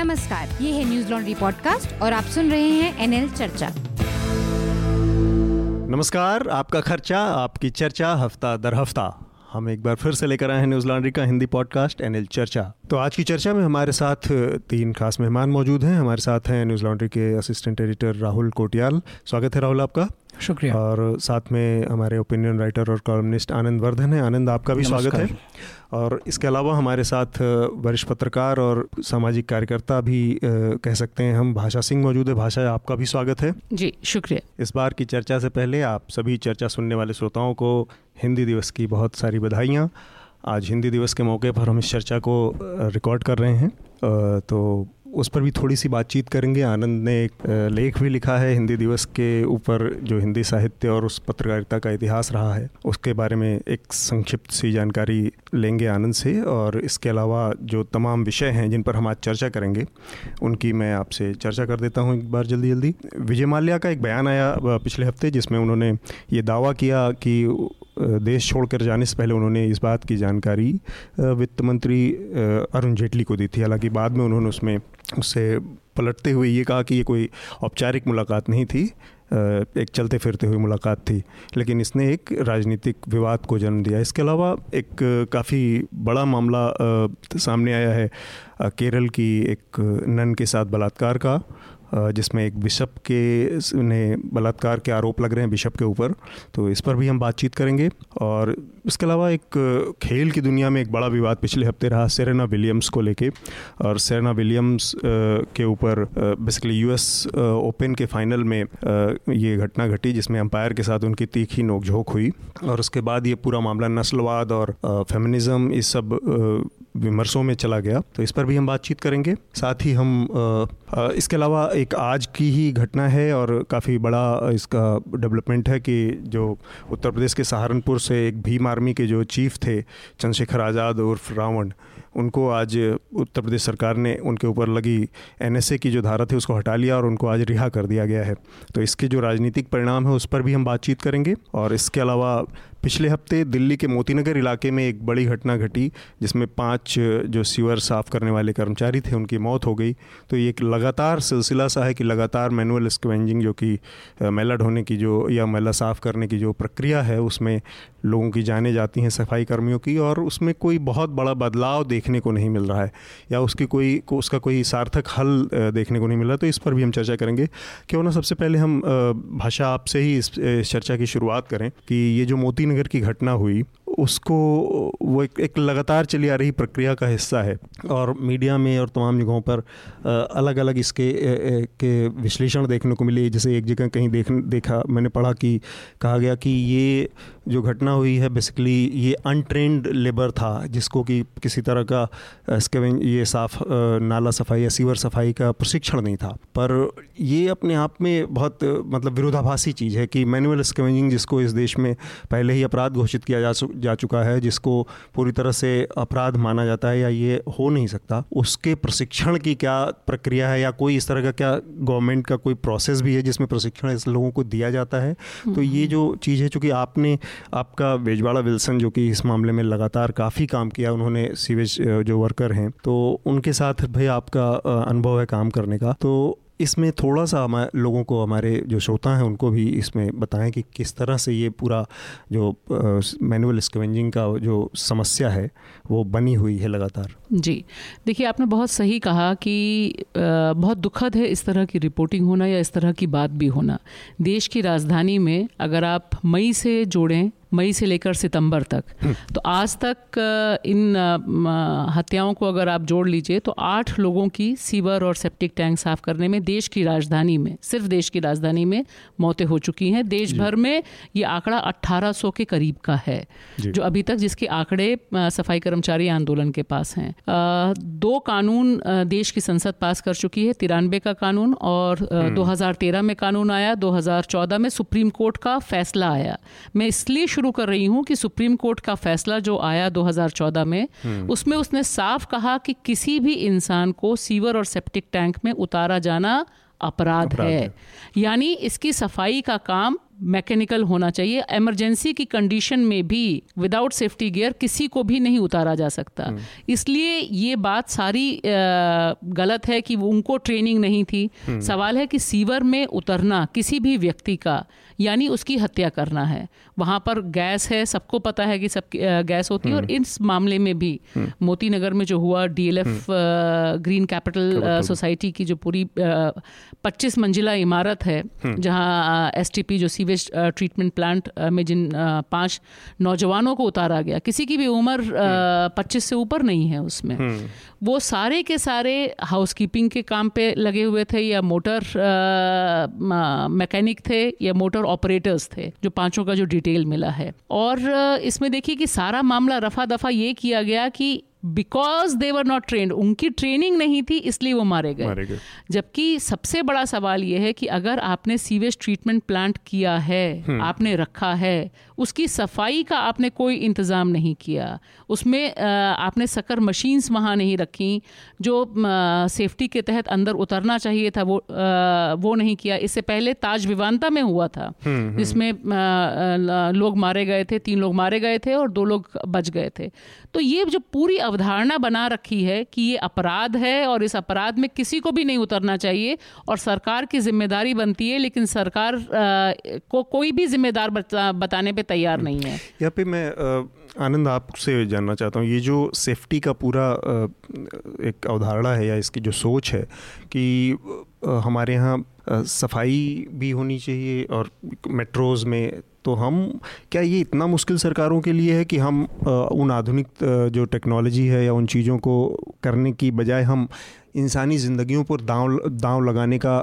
नमस्कार, ये है न्यूज़ लॉन्ड्री पॉडकास्ट और आप सुन रहे हैं एनएल चर्चा। नमस्कार, आपका खर्चा, आपकी चर्चा, हफ़्ता दर हफ़्ता। हम एक बार फिर से लेकर आए हैं न्यूज़ लॉन्ड्री का हिंदी पॉडकास्ट, एनएल चर्चा। तो आज की चर्चा में हमारे साथ तीन खास मेहमान मौजूद हैं। हमारे साथ हैं न्यूज़ लॉन्ड्री के असिस्टेंट एडिटर राहुल कोटियाल। स्वागत है राहुल आपका। शुक्रिया। और साथ में हमारे ओपिनियन राइटर और कॉलमनिस्ट आनंद वर्धन है। आनंद आपका भी स्वागत है। और इसके अलावा हमारे साथ वरिष्ठ पत्रकार और सामाजिक कार्यकर्ता भी कह सकते हैं। हम भाषा सिंह मौजूद है। भाषा आपका भी स्वागत है। जी शुक्रिया। इस बार की चर्चा से पहले आप सभी चर्चा सुनने वाले श्रोताओं को हिंदी दिवस की बहुत सारी बधाइयाँ। आज हिंदी दिवस के मौके पर हम इस चर्चा को रिकॉर्ड कर रहे हैं। तो उस पर भी थोड़ी सी बातचीत करेंगे। आनंद ने एक लेख भी लिखा है हिंदी दिवस के ऊपर, जो हिंदी साहित्य और उस पत्रकारिता का इतिहास रहा है। उसके बारे में एक संक्षिप्त सी जानकारी लेंगे आनंद से और इसके अलावा जो तमाम विषय हैं जिन पर हम आज चर्चा करेंगे, उनकी मैं आपसे चर्चा कर देता हूँ एक बार जल्दी जल्दी। विजय माल्या का एक बयान आया पिछले हफ़्ते, जिसमें उन्होंने ये दावा किया कि देश छोड़कर जाने से पहले उन्होंने इस बात की जानकारी वित्त मंत्री अरुण जेटली को दी थी। हालाँकि बाद में उन्होंने उसमें उससे पलटते हुए ये कहा कि ये कोई औपचारिक मुलाकात नहीं थी एक चलते फिरते हुए मुलाकात थी, लेकिन इसने एक राजनीतिक विवाद को जन्म दिया। इसके अलावा एक काफ़ी बड़ा मामला सामने आया है केरल की एक नन के साथ बलात्कार का जिसमें एक बिशप के ने बलात्कार के आरोप लग रहे हैं बिशप के ऊपर तो इस पर भी हम बातचीत करेंगे। और इसके अलावा एक खेल की दुनिया में एक बड़ा विवाद पिछले हफ़्ते रहा, सेरेना विलियम्स को लेके। और सेरेना विलियम्स के ऊपर बेसिकली यूएस ओपन के फाइनल में ये घटना घटी जिसमें अंपायर के साथ उनकी तीखी नोकझोंक हुई। और उसके बाद ये पूरा मामला नस्लवाद और फेमिनिज्म इस सब विमर्शों में चला गया। तो इस पर भी हम बातचीत करेंगे। साथ ही हम इसके अलावा एक आज की ही घटना है और काफ़ी बड़ा इसका डेवलपमेंट है कि जो उत्तर प्रदेश के सहारनपुर से एक भीम आर्मी के जो चीफ थे, चंद्रशेखर आज़ाद उर्फ़ रावण, उनको आज उत्तर प्रदेश सरकार ने उनके ऊपर लगी एनएसए की जो धारा थी उसको हटा लिया और उनको आज रिहा कर दिया गया है। तो इसके जो राजनीतिक परिणाम है उस पर भी हम बातचीत करेंगे और इसके अलावा पिछले हफ़्ते दिल्ली के मोतीनगर इलाके में एक बड़ी घटना घटी, जिसमें पाँच जो सीवर साफ़ करने वाले कर्मचारी थे, उनकी मौत हो गई। तो ये एक लगातार सिलसिला सा है कि लगातार मैनुअल स्क्वेंजिंग जो कि मैला ढोने की जो या मैला साफ़ करने की जो प्रक्रिया है, उसमें लोगों की जाने जाती हैं सफ़ाई कर्मियों की, और उसमें कोई बहुत बड़ा बदलाव देखने को नहीं मिल रहा है, या उसकी कोई, को, उसका कोई सार्थक हल देखने को नहीं मिल रहा। तो इस पर भी हम चर्चा करेंगे। क्यों ना सबसे पहले हम भाषा आपसे ही इस चर्चा की शुरुआत करें कि ये जो मोती नगर की घटना हुई। उसको वो एक, एक लगातार चली आ रही प्रक्रिया का हिस्सा है। और मीडिया में और तमाम जगहों पर अलग अलग इसके के विश्लेषण देखने को मिले। जैसे एक जगह कहीं देख देखा मैंने पढ़ा कि कहा गया कि ये जो घटना हुई है बेसिकली ये अनट्रेंड लेबर था जिसको कि किसी तरह का स्केवें ये साफ़ नाला सफ़ाई या सीवर सफ़ाई का प्रशिक्षण नहीं था। पर ये अपने आप में बहुत मतलब विरोधाभासी चीज़ है कि मैनुअल स्केवेंजिंग जिसको इस देश में पहले ही अपराध घोषित किया जा जा चुका है, जिसको पूरी तरह से अपराध माना जाता है या ये हो नहीं सकता, उसके प्रशिक्षण की क्या प्रक्रिया है या कोई इस तरह का क्या गवर्नमेंट का कोई प्रोसेस भी है जिसमें प्रशिक्षण इस लोगों को दिया जाता है? तो ये जो चीज़ है, चूँकि आपने, आपका वेजवाड़ा विल्सन जो कि इस मामले में लगातार काफ़ी काम किया, उन्होंने सीवेज जो वर्कर हैं तो उनके साथ भाई आपका अनुभव है काम करने का। तो इसमें थोड़ा सा हमारे लोगों को हमारे जो श्रोता हैं, उनको भी इसमें बताएँ कि किस तरह से ये पूरा जो मैनुअल स्कवेंजिंग का जो समस्या है, वो बनी हुई है लगातार। जी। देखिए, आपने बहुत सही कहा कि बहुत दुखद है इस तरह की रिपोर्टिंग होना या इस तरह की बात भी होना। देश की राजधानी में अगर आप मई से जोड़ें मई से लेकर सितंबर तक। हम्म। तो आज तक इन हत्याओं को अगर आप जोड़ लीजिए तो आठ लोगों की सीवर और सेप्टिक टैंक साफ़ करने में देश की राजधानी में सिर्फ़ देश की राजधानी में मौतें हो चुकी हैं। देश भर में ये आंकड़ा 1800 के करीब का है जो। अभी तक जिसके आंकड़े सफ़ाई कर्मचारी आंदोलन के पास हैं। दो कानून देश की संसद पास कर चुकी है तिरानवे का कानून और 2013 हम्म। में कानून आया 2014 में सुप्रीम कोर्ट का फैसला आया। मैं इसलिए शुरू कर रही हूँ कि सुप्रीम कोर्ट का फैसला जो आया 2014 में हम्म। उसमें उसने साफ़ कहा कि किसी भी इंसान को सीवर और सेप्टिक टैंक में उतारा जाना अपराध, है, है। यानी इसकी सफ़ाई का काम मैकेनिकल होना चाहिए इमरजेंसी की कंडीशन में भी विदाउट सेफ्टी गियर किसी को भी नहीं उतारा जा सकता हम्म। इसलिए ये बात सारी गलत है कि उनको ट्रेनिंग नहीं थी हम्म। सवाल है कि सीवर में उतरना किसी भी व्यक्ति का यानी उसकी हत्या करना है वहाँ पर गैस है सबको पता है कि सब गैस होती है और हम्म। इस मामले में भी हम्म। मोती नगर में जो हुआ डीएलएफ ग्रीन कैपिटल सोसाइटी की जो पूरी पच्चीस मंजिला इमारत है हम्म। जहाँ एसटीपी जो सीवेज ट्रीटमेंट प्लांट में जिन पाँच नौजवानों को उतारा गया किसी की भी उम्र पच्चीस से ऊपर नहीं है उसमें वो सारे के सारे हाउसकीपिंग के काम पे लगे हुए थे या मोटर मैकेनिक थे या मोटर ऑपरेटर्स थे जो पाँचों का जो डिटेल मिला है। और इसमें देखिए कि सारा मामला रफा दफ़ा ये किया गया कि because they were not trained उनकी ट्रेनिंग नहीं थी इसलिए वो मारे गए। जबकि सबसे बड़ा सवाल ये है कि अगर आपने सीवेज ट्रीटमेंट प्लांट किया है हम्म। आपने रखा है उसकी सफ़ाई का आपने कोई इंतज़ाम नहीं किया उसमें आपने सकर मशीन्स वहाँ नहीं रखी जो सेफ्टी के तहत अंदर उतरना चाहिए था वो वो नहीं किया। इससे पहले ताज विवानता में हुआ था हम्म, हम्म। जिसमें लोग मारे गए थे तीन लोग मारे गए थे और दो लोग बच गए थे। तो ये जो पूरी अवधारणा बना रखी है कि ये अपराध है और इस अपराध में किसी को भी नहीं उतरना चाहिए और सरकार की ज़िम्मेदारी बनती है लेकिन सरकार को कोई भी जिम्मेदार बताने पे तैयार नहीं है। यहाँ पे मैं आनंद आपसे जानना चाहता हूँ ये जो सेफ्टी का पूरा एक अवधारणा है या इसकी जो सोच है कि हमारे यहाँ सफ़ाई भी होनी चाहिए और मेट्रोज़ में तो हम क्या ये इतना मुश्किल सरकारों के लिए है कि हम उन आधुनिक जो टेक्नोलॉजी है या उन चीज़ों को करने की बजाय हम इंसानी ज़िंदगियों पर दांव दांव लगाने का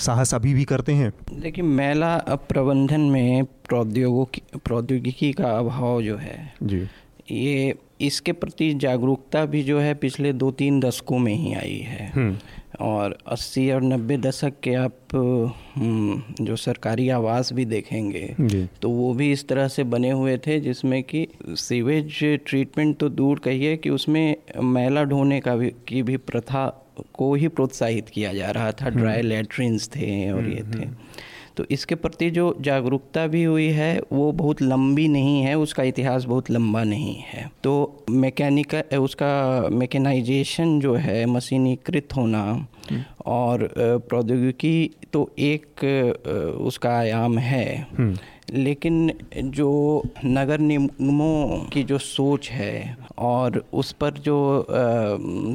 साहस अभी भी करते हैं? देखिए महिला प्रबंधन में प्रौद्योगिकी प्रौद्योगिकी का अभाव जो है जी। ये इसके प्रति जागरूकता भी जो है पिछले दो तीन दशकों में ही आई है। हम्म। और 80 और 90 दशक के आप हम्म, जो सरकारी आवास भी देखेंगे तो वो भी इस तरह से बने हुए थे जिसमें कि सीवेज ट्रीटमेंट तो दूर कहिए कि उसमें मैला ढोने का भी की भी प्रथा को ही प्रोत्साहित किया जा रहा था। ड्राई हम्म। लेट्रिन्स थे और ये थे। तो इसके प्रति जो जागरूकता भी हुई है वो बहुत लंबी नहीं है उसका इतिहास बहुत लंबा नहीं है तो मैकेनिकल उसका मैकेनाइजेशन जो है मशीनीकृत होना हम्म। और प्रौद्योगिकी तो एक उसका आयाम है हम्म। लेकिन जो नगर निगमों की जो सोच है और उस पर जो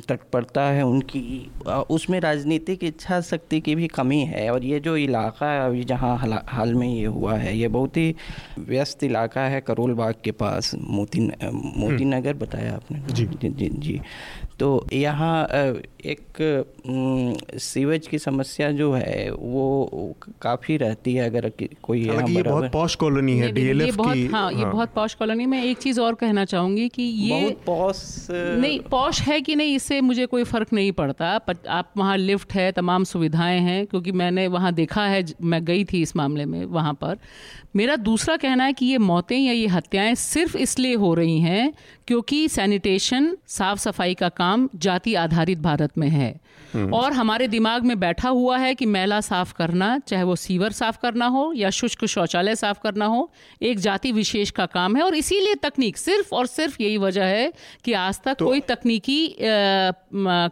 तत्परता है उनकी उसमें राजनीतिक इच्छा शक्ति की भी कमी है। और ये जो इलाका है अभी जहाँ हाल में ये हुआ है ये बहुत ही व्यस्त इलाका है करोल बाग के पास। मोती मोती हम्म। नगर बताया आपने। जी। जी जी, जी। तो यहाँ एक सीवेज की समस्या जो है वो काफ़ी रहती है अगर कोई ये बहुत पॉश कॉलोनी है डीएलएफ की हाँ ये हाँ। बहुत पॉश कॉलोनी में एक चीज़ और कहना चाहूँगी कि ये बहुत पॉश नहीं पॉश है कि नहीं इससे मुझे कोई फ़र्क नहीं पड़ता पर आप वहाँ लिफ्ट है तमाम सुविधाएँ हैं क्योंकि मैंने वहाँ देखा है मैं गई थी इस मामले में वहाँ पर। मेरा दूसरा कहना है कि ये मौतें या ये हत्याएँ सिर्फ़ इसलिए हो रही हैं क्योंकि सैनिटेशन साफ़ सफ़ाई का काम जाति आधारित भारत में है। हम्म। और हमारे दिमाग में बैठा हुआ है कि मैला साफ़ करना चाहे वो सीवर साफ़ करना हो या शुष्क शौचालय साफ़ करना हो एक जाति विशेष का काम है। और इसीलिए तकनीक सिर्फ़ और सिर्फ़ यही वजह है कि आज तक तो, कोई तकनीकी आ,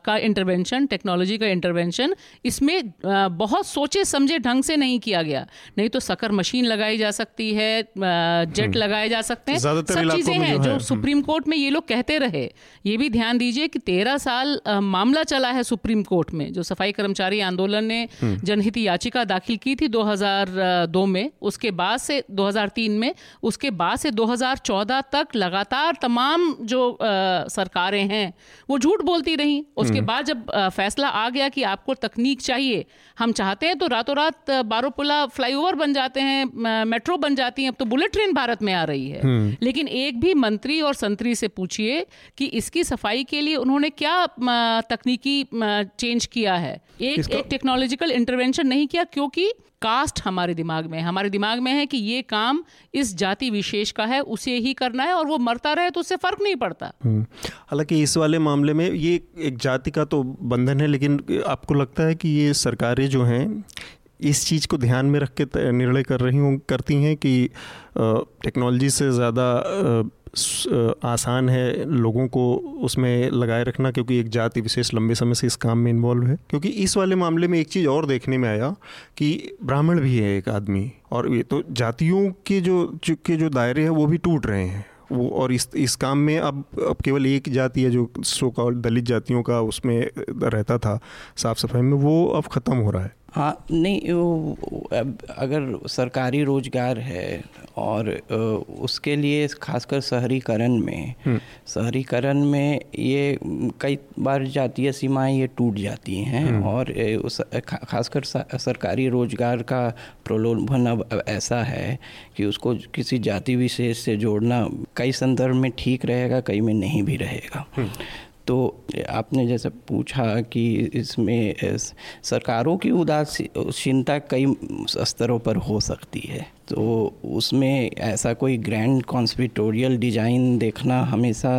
का इंटरवेंशन टेक्नोलॉजी का इंटरवेंशन इसमें आ, बहुत सोचे समझे ढंग से नहीं किया गया। नहीं तो सकर मशीन लगाई जा सकती है जेट हम्म। लगाए जा सकते हैं। सब चीज़ें हैं जो सुप्रीम कोर्ट में ये लोग कहते रहे। ये भी ध्यान दीजिए कि तेरह साल मामला चला है सुप्रीम कोर्ट में जो सफ़ाई कर्मचारी आंदोलन ने हम्म। जनहित याचिका दाखिल की थी 2002 में उसके बाद से 2003 में उसके बाद से 2014 तक लगातार तमाम जो आ, सरकारें हैं वो झूठ बोलती रहीं उसके हम्म। बाद जब आ, फैसला आ गया कि आपको तकनीक चाहिए हम चाहते हैं तो रातों रात बारोपुला फ्लाईओवर बन जाते हैं मेट्रो बन जाती हैं अब तो बुलेट ट्रेन भारत में आ रही है हम्म। लेकिन एक भी मंत्री और संतरी से पूछिए कि इसकी सफ़ाई के लिए उन्होंने क्या तकनीकी चेंज किया है? एक एक टेक्नोलॉजिकल इंटरवेंशन नहीं किया क्योंकि कास्ट हमारे दिमाग में है। हमारे दिमाग में है कि ये काम इस जाति विशेष का है उसे ही करना है और वो मरता रहे तो उससे फ़र्क नहीं पड़ता। हम्म। हालाँकि इस वाले मामले में ये एक जाति का तो बंधन है लेकिन आपको लगता है कि ये सरकारें जो हैं इस चीज़ को ध्यान में रख के निर्णय कर रही हूँ करती हैं कि टेक्नोलॉजी से ज़्यादा आसान है लोगों को उसमें लगाए रखना क्योंकि एक जाति विशेष लंबे समय से इस काम में इन्वॉल्व है। क्योंकि इस वाले मामले में एक चीज़ और देखने में आया कि ब्राह्मण भी है एक आदमी और ये तो जातियों के जो के जो दायरे हैं वो भी टूट रहे हैं। वो और इस इस काम में अब अब केवल एक जाति है जो सो दलित जातियों का उसमें रहता था साफ़ सफ़ाई में, वो अब ख़त्म हो रहा है। हाँ नहीं वो अगर सरकारी रोज़गार है और उसके लिए खासकर शहरीकरण में हम्म। शहरीकरण में ये कई बार जातीय सीमाएँ ये टूट जाती हैं हम्म। और उस खासकर सरकारी रोज़गार का प्रलोभन अब ऐसा है कि उसको किसी जाति विशेष से जोड़ना कई संदर्भ में ठीक रहेगा कई में नहीं भी रहेगा हम्म। तो आपने जैसे पूछा कि इसमें सरकारों की उदासीनता कई स्तरों पर हो सकती है। तो उसमें ऐसा कोई ग्रैंड कॉन्स्पिटोरियल डिज़ाइन देखना हमेशा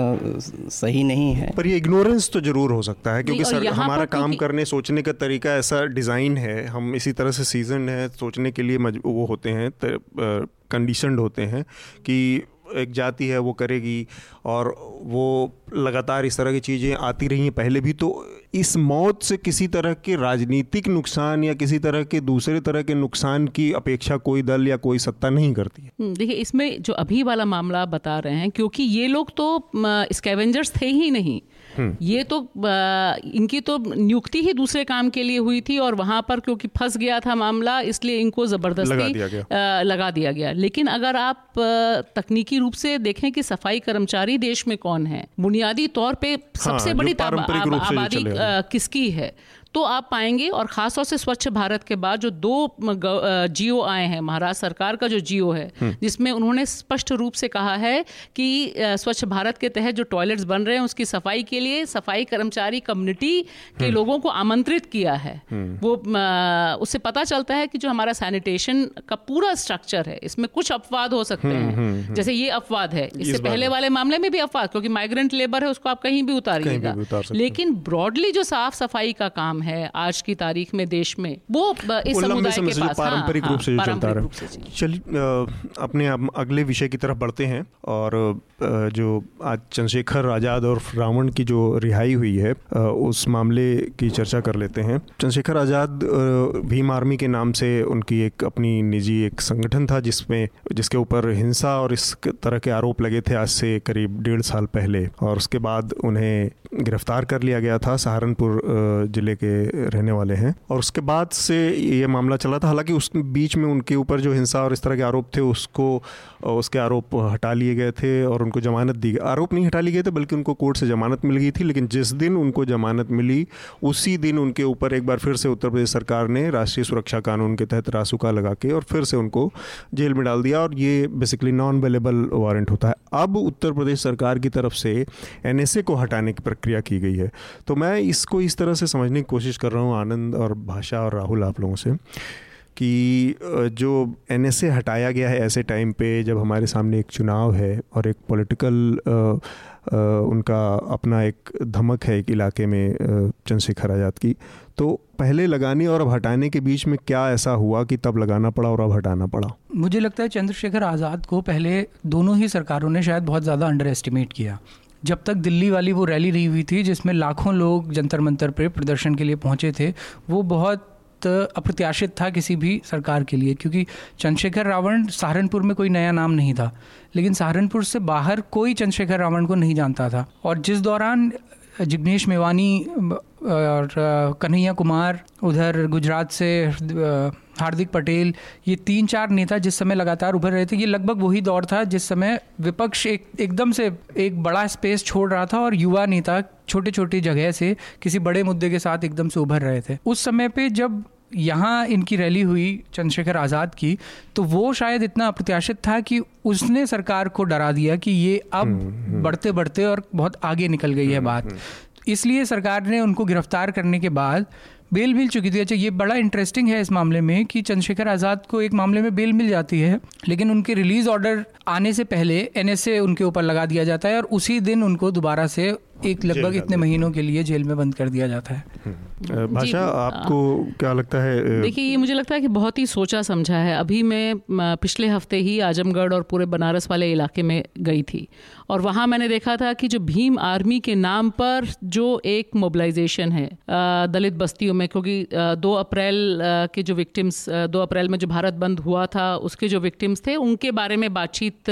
सही नहीं है? पर ये इग्नोरेंस तो ज़रूर हो सकता है क्योंकि सर हमारा काम करने सोचने का तरीका ऐसा डिज़ाइन है हम इसी तरह से सीज़न है सोचने के लिए वो होते हैं कंडीशनड होते हैं कि एक जाति है वो करेगी और वो लगातार इस तरह की चीज़ें आती रही हैं पहले भी तो इस मौत से किसी तरह के राजनीतिक नुकसान या किसी तरह के दूसरे तरह के नुकसान की अपेक्षा कोई दल या कोई सत्ता नहीं करती है हम्म, देखिए इसमें जो अभी वाला मामला बता रहे हैं क्योंकि ये लोग तो स्कैवेंजर्स थे ही नहीं। ये तो इनकी तो नियुक्ति ही दूसरे काम के लिए हुई थी और वहाँ पर क्योंकि फंस गया था मामला इसलिए इनको ज़बरदस्ती लगा दिया गया। लगा दिया गया। लेकिन अगर आप तकनीकी रूप से देखें कि सफ़ाई कर्मचारी देश में कौन है बुनियादी तौर पे हाँ, सबसे बड़ी आबादी किसकी है? तो आप पाएँगे और ख़ासतौर से स्वच्छ भारत के बाद जो दो जियो आए हैं महाराष्ट्र सरकार का जो जियो है हम्म। जिसमें उन्होंने स्पष्ट रूप से कहा है कि स्वच्छ भारत के तहत जो टॉयलेट्स बन रहे हैं उसकी सफ़ाई के लिए सफ़ाई कर्मचारी कम्युनिटी के हम्म। लोगों को आमंत्रित किया है हम्म। वो उससे पता चलता है कि जो हमारा सैनिटेशन का पूरा स्ट्रक्चर है इसमें कुछ अपवाद हो सकते हैं जैसे ये अपवाद है इससे पहले वाले मामले में भी अपवाद क्योंकि माइग्रेंट लेबर है उसको आप कहीं भी उतारिएगा लेकिन ब्रॉडली जो साफ़ सफ़ाई का काम काम है आज की तारीख में देश में। वो इस समुदाय के पास पारंपरिक हाँ, रूप से जो चलता रहा चलिए अपने अगले विषय की तरफ़ बढ़ते हैं और जो आज चंद्रशेखर आज़ाद और रावण की जो रिहाई हुई है उस मामले की चर्चा कर लेते हैं। चंद्रशेखर आज़ाद भीम आर्मी के नाम से उनकी एक अपनी निजी एक संगठन था जिसमें जिसके ऊपर हिंसा और इस तरह के आरोप लगे थे आज से करीब डेढ़ साल पहले। और उसके बाद उन्हें गिरफ़्तार कर लिया गया था सहारनपुर ज़िले के के रहने वाले हैं। और उसके बाद से ये मामला चला था। हालाँकि उस बीच में उनके ऊपर जो हिंसा और इस तरह के आरोप थे, उसको, उसके आरोप हटा लिए गए थे और उनको जमानत दी गई। आरोप नहीं हटा लिए गए थे, बल्कि उनको कोर्ट से जमानत मिल गई थी, लेकिन जिस दिन उनको जमानत मिली, उसी दिन उनके ऊपर एक बार फिर से उत्तर प्रदेश सरकार ने राष्ट्रीय सुरक्षा कानून के तहत रासुका लगा के और फिर से उनको जेल में डाल दिया। और ये बेसिकली नॉन अवेलेबल वारंट होता है। अब उत्तर प्रदेश सरकार की तरफ़ से एनएसए को हटाने की प्रक्रिया की गई है। तो मैं इसको इस तरह से समझने की कोशिश कर रहा हूँ, आनंद और भाषा और राहुल आप लोगों से, कि जो एनएसए हटाया गया है ऐसे टाइम पे, जब हमारे सामने एक चुनाव है और एक पॉलिटिकल उनका अपना एक धमक है एक इलाके में चंद्रशेखर आज़ाद की तो पहले लगाने और अब हटाने के बीच में क्या ऐसा हुआ कि तब लगाना पड़ा और अब हटाना पड़ा? मुझे लगता है चंद्रशेखर आज़ाद को पहले दोनों ही सरकारों ने शायद बहुत ज़्यादा अंडर एस्टिमेट किया। जब तक दिल्ली वाली वो रैली रही हुई थी, जिसमें लाखों लोग जंतर मंतर पर प्रदर्शन के लिए पहुँचे थे, वो बहुत अप्रत्याशित था किसी भी सरकार के लिए, क्योंकि चंद्रशेखर रावण सहारनपुर में कोई नया नाम नहीं था। लेकिन सहारनपुर से बाहर कोई चंद्रशेखर रावण को नहीं जानता था। और जिस दौरान जिग्नेश मेवानी और कन्हैया कुमार उधर गुजरात से हार्दिक पटेल ये तीन चार नेता जिस समय लगातार उभर रहे थे ये लगभग वही दौर था जिस समय विपक्ष एक एकदम से एक बड़ा स्पेस छोड़ रहा था और युवा नेता छोटे छोटे जगह से किसी बड़े मुद्दे के साथ एकदम से उभर रहे थे। उस समय पे जब यहाँ इनकी रैली हुई चंद्रशेखर आज़ाद की तो वो शायद इतना अप्रत्याशित था कि उसने सरकार को डरा दिया कि ये अब हम्म, हम्म। बढ़ते बढ़ते और बहुत आगे निकल गई है हम्म, बात। इसलिए सरकार ने उनको गिरफ़्तार करने के बाद बेल मिल चुकी थी। अच्छा ये बड़ा इंटरेस्टिंग है इस मामले में कि चंद्रशेखर आज़ाद को एक मामले में बेल मिल जाती है लेकिन उनके रिलीज़ ऑर्डर आने से पहले एनएसए उनके ऊपर लगा दिया जाता है और उसी दिन उनको दोबारा से एक लगभग इतने महीनों के लिए जेल में बंद कर दिया जाता है। हम्म। भाषा आपको क्या लगता है देखिए ये मुझे लगता है कि बहुत ही सोचा समझा है। अभी मैं पिछले हफ़्ते ही आजमगढ़ और पूरे बनारस वाले इलाके में गई थी। और वहाँ मैंने देखा था कि जो भीम आर्मी के नाम पर जो एक मोबिलाइजेशन है दलित बस्तियों में क्योंकि दो अप्रैल के जो विक्टिम्स दो अप्रैल में जो भारत बंद हुआ था उसके जो विक्टिम्स थे उनके बारे में बातचीत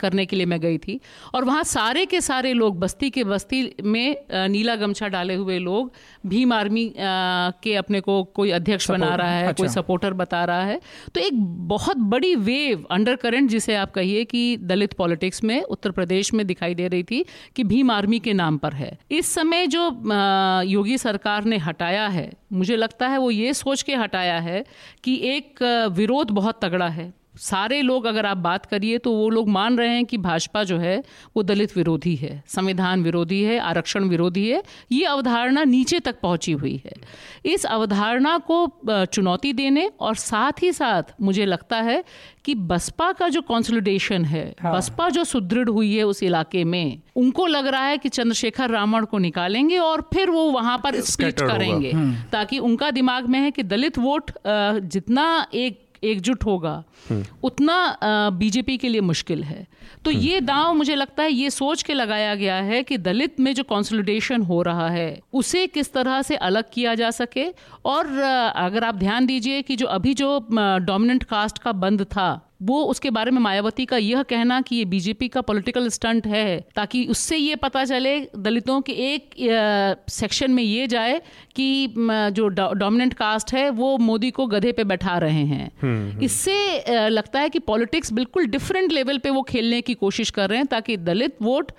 करने के लिए मैं गई थी। और वहाँ सारे के सारे लोग बस्ती के बस्ती में नीला गमछा डाले हुए लोग भीम आर्मी के अपने को कोई अध्यक्ष बना रहा है अच्छा। कोई सपोर्टर बता रहा है। तो एक बहुत बड़ी वेव अंडर करंट जिसे आप कहिए कि दलित पॉलिटिक्स में उत्तर प्रदेश में दिखाई दे रही थी कि भीम आर्मी के नाम पर है। इस समय जो योगी सरकार ने हटाया है मुझे लगता है वो ये सोच के हटाया है कि एक विरोध बहुत तगड़ा है। सारे लोग अगर आप बात करिए तो वो लोग मान रहे हैं कि भाजपा जो है वो दलित विरोधी है संविधान विरोधी है आरक्षण विरोधी है ये अवधारणा नीचे तक पहुँची हुई है इस अवधारणा को चुनौती देने और साथ ही साथ मुझे लगता है कि बसपा का जो कॉन्सोलिडेशन है हाँ। बसपा जो सुदृढ़ हुई है उस इलाके में उनको लग रहा है कि चंद्रशेखर रावण को निकालेंगे और फिर वो वहाँ पर स्प्लिट करेंगे हम्म। ताकि उनका दिमाग में है कि दलित वोट जितना एक एकजुट होगा उतना बीजेपी के लिए मुश्किल है। तो ये दांव मुझे लगता है ये सोच के लगाया गया है कि दलित में जो कॉन्सोलिडेशन हो रहा है उसे किस तरह से अलग किया जा सके? और अगर आप ध्यान दीजिए कि जो अभी जो डोमिनेंट कास्ट का बंद था वो उसके बारे में मायावती का यह कहना कि ये बीजेपी का पॉलिटिकल स्टंट है ताकि उससे ये पता चले दलितों के एक सेक्शन में ये जाए कि जो डोमिनेंट कास्ट है वो मोदी को गधे पे बैठा रहे हैं हम्म, हम्म। इससे लगता है कि पॉलिटिक्स बिल्कुल डिफरेंट लेवल पे वो खेलने की कोशिश कर रहे हैं ताकि दलित वोट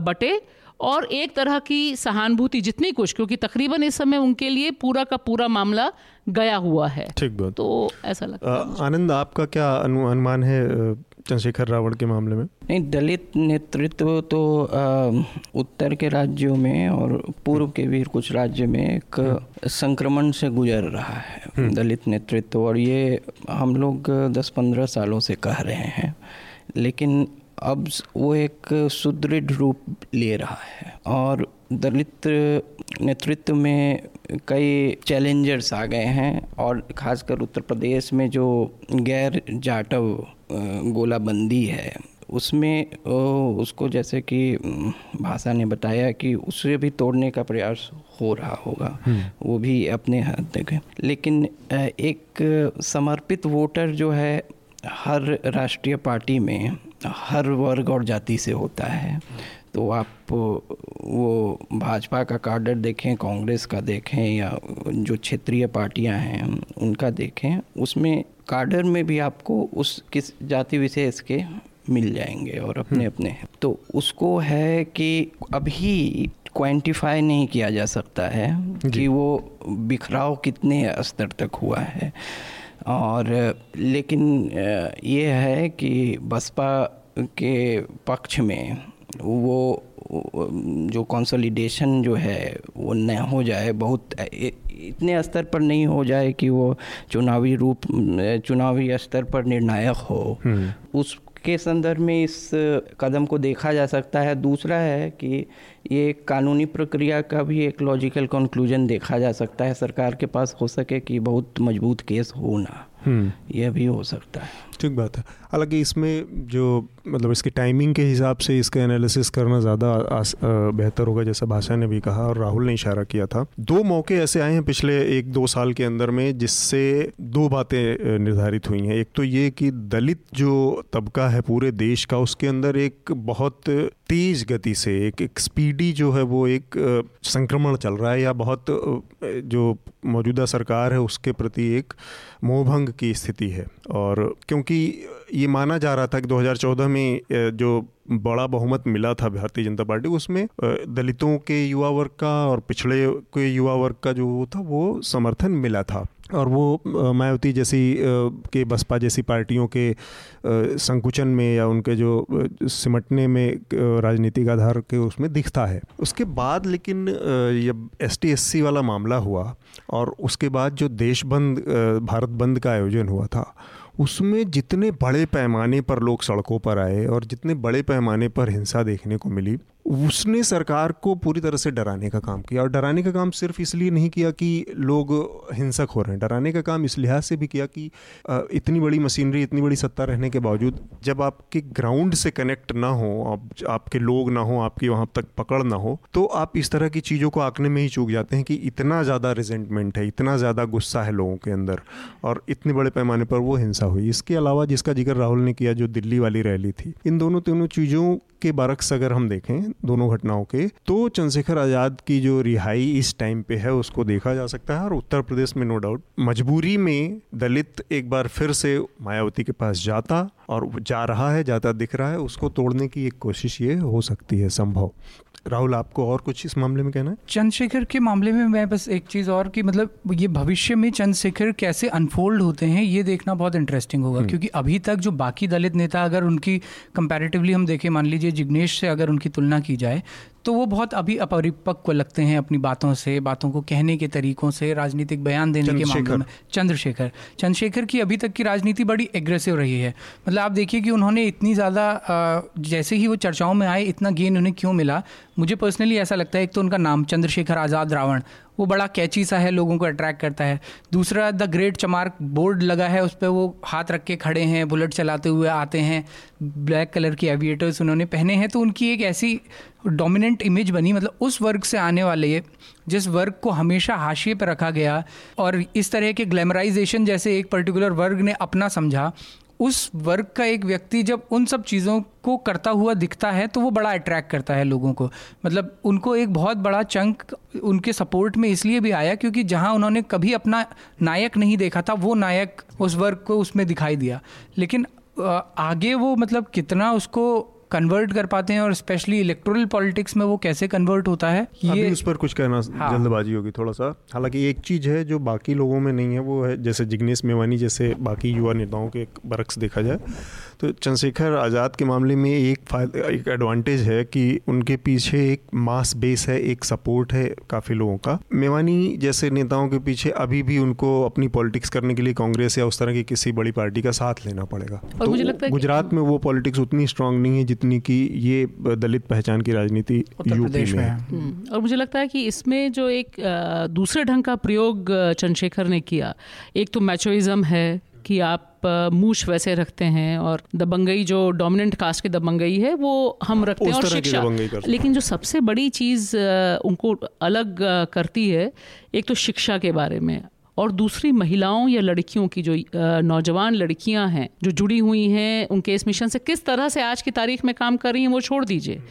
बटे और एक तरह की सहानुभूति जितनी कुछ क्योंकि तकरीबन इस समय उनके लिए पूरा का पूरा मामला गया हुआ है। ठीक बात। तो ऐसा लगता है आनंद आपका क्या अनुमान है चंद्रशेखर रावण के मामले में? नहीं दलित नेतृत्व तो आ, उत्तर के राज्यों में और पूर्व के भी कुछ राज्य में एक हम्म। संक्रमण से गुजर रहा है हम्म। दलित नेतृत्व। और ये हम लोग दस पंद्रह सालों से कह रहे हैं। लेकिन अब वो एक सुदृढ़ रूप ले रहा है और दलित नेतृत्व में कई चैलेंजर्स आ गए हैं और ख़ासकर उत्तर प्रदेश में जो गैर जाटव गोलाबंदी है उसमें उसको जैसे कि भाषा ने बताया कि उसे भी तोड़ने का प्रयास हो रहा होगा हम्म। वो भी अपने हाथ तक लेकिन एक समर्पित वोटर जो है हर राष्ट्रीय पार्टी में हर वर्ग और जाति से होता है। तो आप वो भाजपा का कार्डर देखें कांग्रेस का देखें या जो क्षेत्रीय पार्टियाँ हैं उनका देखें उसमें कार्डर में भी आपको उस किस जाति विशेष के मिल जाएँगे और अपने हम्म। अपने तो उसको है कि अभी क्वांटिफाई नहीं किया जा सकता है कि वो बिखराव कितने स्तर तक हुआ है। और लेकिन ये है कि बसपा के पक्ष में वो जो कंसोलिडेशन जो है वो न हो जाए बहुत इतने स्तर पर नहीं हो जाए कि वो चुनावी रूप चुनावी स्तर पर निर्णायक हो हम्म। उस के संदर्भ में इस कदम को देखा जा सकता है दूसरा है कि ये कानूनी प्रक्रिया का भी एक लॉजिकल कंक्लूजन देखा जा सकता है सरकार के पास हो सके कि बहुत मज़बूत केस हो ना। यह भी हो सकता है। ठीक बात है। हालाँकि इसमें जो मतलब इसकी टाइमिंग के हिसाब से इसका एनालिसिस करना ज़्यादा बेहतर होगा, जैसा भाषा ने भी कहा और राहुल ने इशारा किया था। दो मौके ऐसे आए हैं पिछले एक दो साल के अंदर में, जिससे दो बातें निर्धारित हुई हैं। एक तो ये कि दलित जो तबका है पूरे देश का, उसके अंदर एक बहुत तेज गति से, एक एक स्पीडी जो है वो एक संक्रमण चल रहा है या बहुत जो मौजूदा सरकार है उसके प्रति एक मोहभंग की स्थिति है। और क्योंकि ये माना जा रहा था कि 2014 में जो बड़ा बहुमत मिला था भारतीय जनता पार्टी, उसमें दलितों के युवा वर्ग का और पिछड़े के युवा वर्ग का जो था वो समर्थन मिला था। और वो मायावती जैसी के बसपा जैसी पार्टियों के संकुचन में या उनके जो सिमटने में राजनीतिक आधार के उसमें दिखता है। उसके बाद लेकिन जब एस टी वाला मामला हुआ और उसके बाद जो देश बंद भारत बंद का आयोजन हुआ था, उसमें जितने बड़े पैमाने पर लोग सड़कों पर आए और जितने बड़े पैमाने पर हिंसा देखने को मिली उसने सरकार को पूरी तरह से डराने का काम किया और डराने का काम सिर्फ़ इसलिए नहीं किया कि लोग हिंसक हो रहे हैं। डराने का काम इस लिहाज से भी किया कि इतनी बड़ी मशीनरी, इतनी बड़ी सत्ता रहने के बावजूद जब आपके ग्राउंड से कनेक्ट ना हो, आप आपके लोग ना हो, आपकी वहाँ तक पकड़ ना हो तो आप इस तरह की चीज़ों को आंकने में ही चूक जाते हैं कि इतना ज़्यादा रिजेंटमेंट है, इतना ज़्यादा गुस्सा है लोगों के अंदर और इतने बड़े पैमाने पर वो हिंसा हुई। इसके अलावा जिसका ज़िक्र राहुल ने किया, जो दिल्ली वाली रैली थी, इन दोनों तीनों चीज़ों के बरक्स अगर हम देखें दोनों घटनाओं के तो चंद्रशेखर आज़ाद की जो रिहाई इस टाइम पे है, उसको देखा जा सकता है और उत्तर प्रदेश में नो डाउट मजबूरी में दलित एक बार फिर से मायावती के पास जाता और जा रहा है, जाता दिख रहा है, उसको तोड़ने की एक कोशिश ये हो सकती है, संभव। राहुल आपको और कुछ इस मामले में कहना है चंद्रशेखर के मामले में मैं बस एक चीज़ और कि मतलब ये भविष्य में चंद्रशेखर कैसे अनफोल्ड होते हैं ये देखना बहुत इंटरेस्टिंग होगा हम्म। क्योंकि अभी तक जो बाकी दलित नेता अगर उनकी कंपैरेटिवली हम देखें मान लीजिए जिग्नेश से अगर उनकी तुलना की जाए तो वो बहुत अभी अपरिपक्व लगते हैं अपनी बातों से बातों को कहने के तरीकों से राजनीतिक बयान देने के मामले में। चंद्रशेखर। चंद्रशेखर की अभी तक की राजनीति बड़ी एग्रेसिव रही है। मतलब आप देखिए कि उन्होंने इतनी ज़्यादा जैसे ही वो चर्चाओं में आए इतना गेन उन्हें क्यों मिला? मुझे पर्सनली ऐसा लगता है एक तो उनका नाम चंद्रशेखर आज़ाद रावण वो बड़ा कैची सा है, लोगों को अट्रैक्ट करता है। दूसरा द ग्रेट चमार्क बोर्ड लगा है, उस पर वो हाथ रख के खड़े हैं बुलेट चलाते हुए आते हैं। ब्लैक कलर की एविएटर्स उन्होंने पहने हैं तो उनकी एक ऐसी डोमिनेंट इमेज बनी मतलब उस वर्ग से आने वाले जिस वर्ग को हमेशा हाशिए पर रखा गया। और इस तरह के ग्लैमराइजेशन जैसे एक पर्टिकुलर वर्ग ने अपना समझा। उस वर्ग का एक व्यक्ति जब उन सब चीज़ों को करता हुआ दिखता है तो वो बड़ा अट्रैक्ट करता है लोगों को। मतलब उनको एक बहुत बड़ा चंक उनके सपोर्ट में इसलिए भी आया क्योंकि जहाँ उन्होंने कभी अपना नायक नहीं देखा था, वो नायक उस वर्ग को उसमें दिखाई दिया। लेकिन आगे वो मतलब कितना उसको कन्वर्ट कर पाते हैं और स्पेशली इलेक्ट्रल पॉलिटिक्स में वो कैसे कन्वर्ट होता है ये अभी उस पर कुछ कहना हाँ। जल्दबाजी होगी थोड़ा सा हालाँकि एक चीज़ है जो बाकी लोगों में नहीं है वो है जैसे जिग्नेश मेवानी जैसे बाकी युवा नेताओं के बरक्स देखा जाए तो चंद्रशेखर आज़ाद के मामले में एक एक एडवांटेज है कि उनके पीछे एक मास बेस है एक सपोर्ट है काफ़ी लोगों का। मेवानी जैसे नेताओं के पीछे अभी भी उनको अपनी पॉलिटिक्स करने के लिए कांग्रेस या उस तरह की किसी बड़ी पार्टी का साथ लेना पड़ेगा। और तो मुझे लगता है गुजरात में वो पॉलिटिक्स उतनी स्ट्रांग नहीं है जितनी की ये दलित पहचान की राजनीति यूपी में है। हम्म, और मुझे लगता है कि इसमें जो एक दूसरे ढंग का प्रयोग चंद्रशेखर ने किया एक तो मैचोइज्म है कि आप मूछ वैसे रखते हैं और दबंगई जो डोमिनेंट कास्ट की दबंगई है वो हम रखते हैं और शिक्षा। लेकिन जो सबसे बड़ी चीज़ उनको अलग करती है एक तो शिक्षा के बारे में और दूसरी महिलाओं या लड़कियों की जो नौजवान लड़कियाँ हैं जो जुड़ी हुई हैं उनके इस मिशन से किस तरह से आज की तारीख में काम कर रही हैं वो छोड़ दीजिए।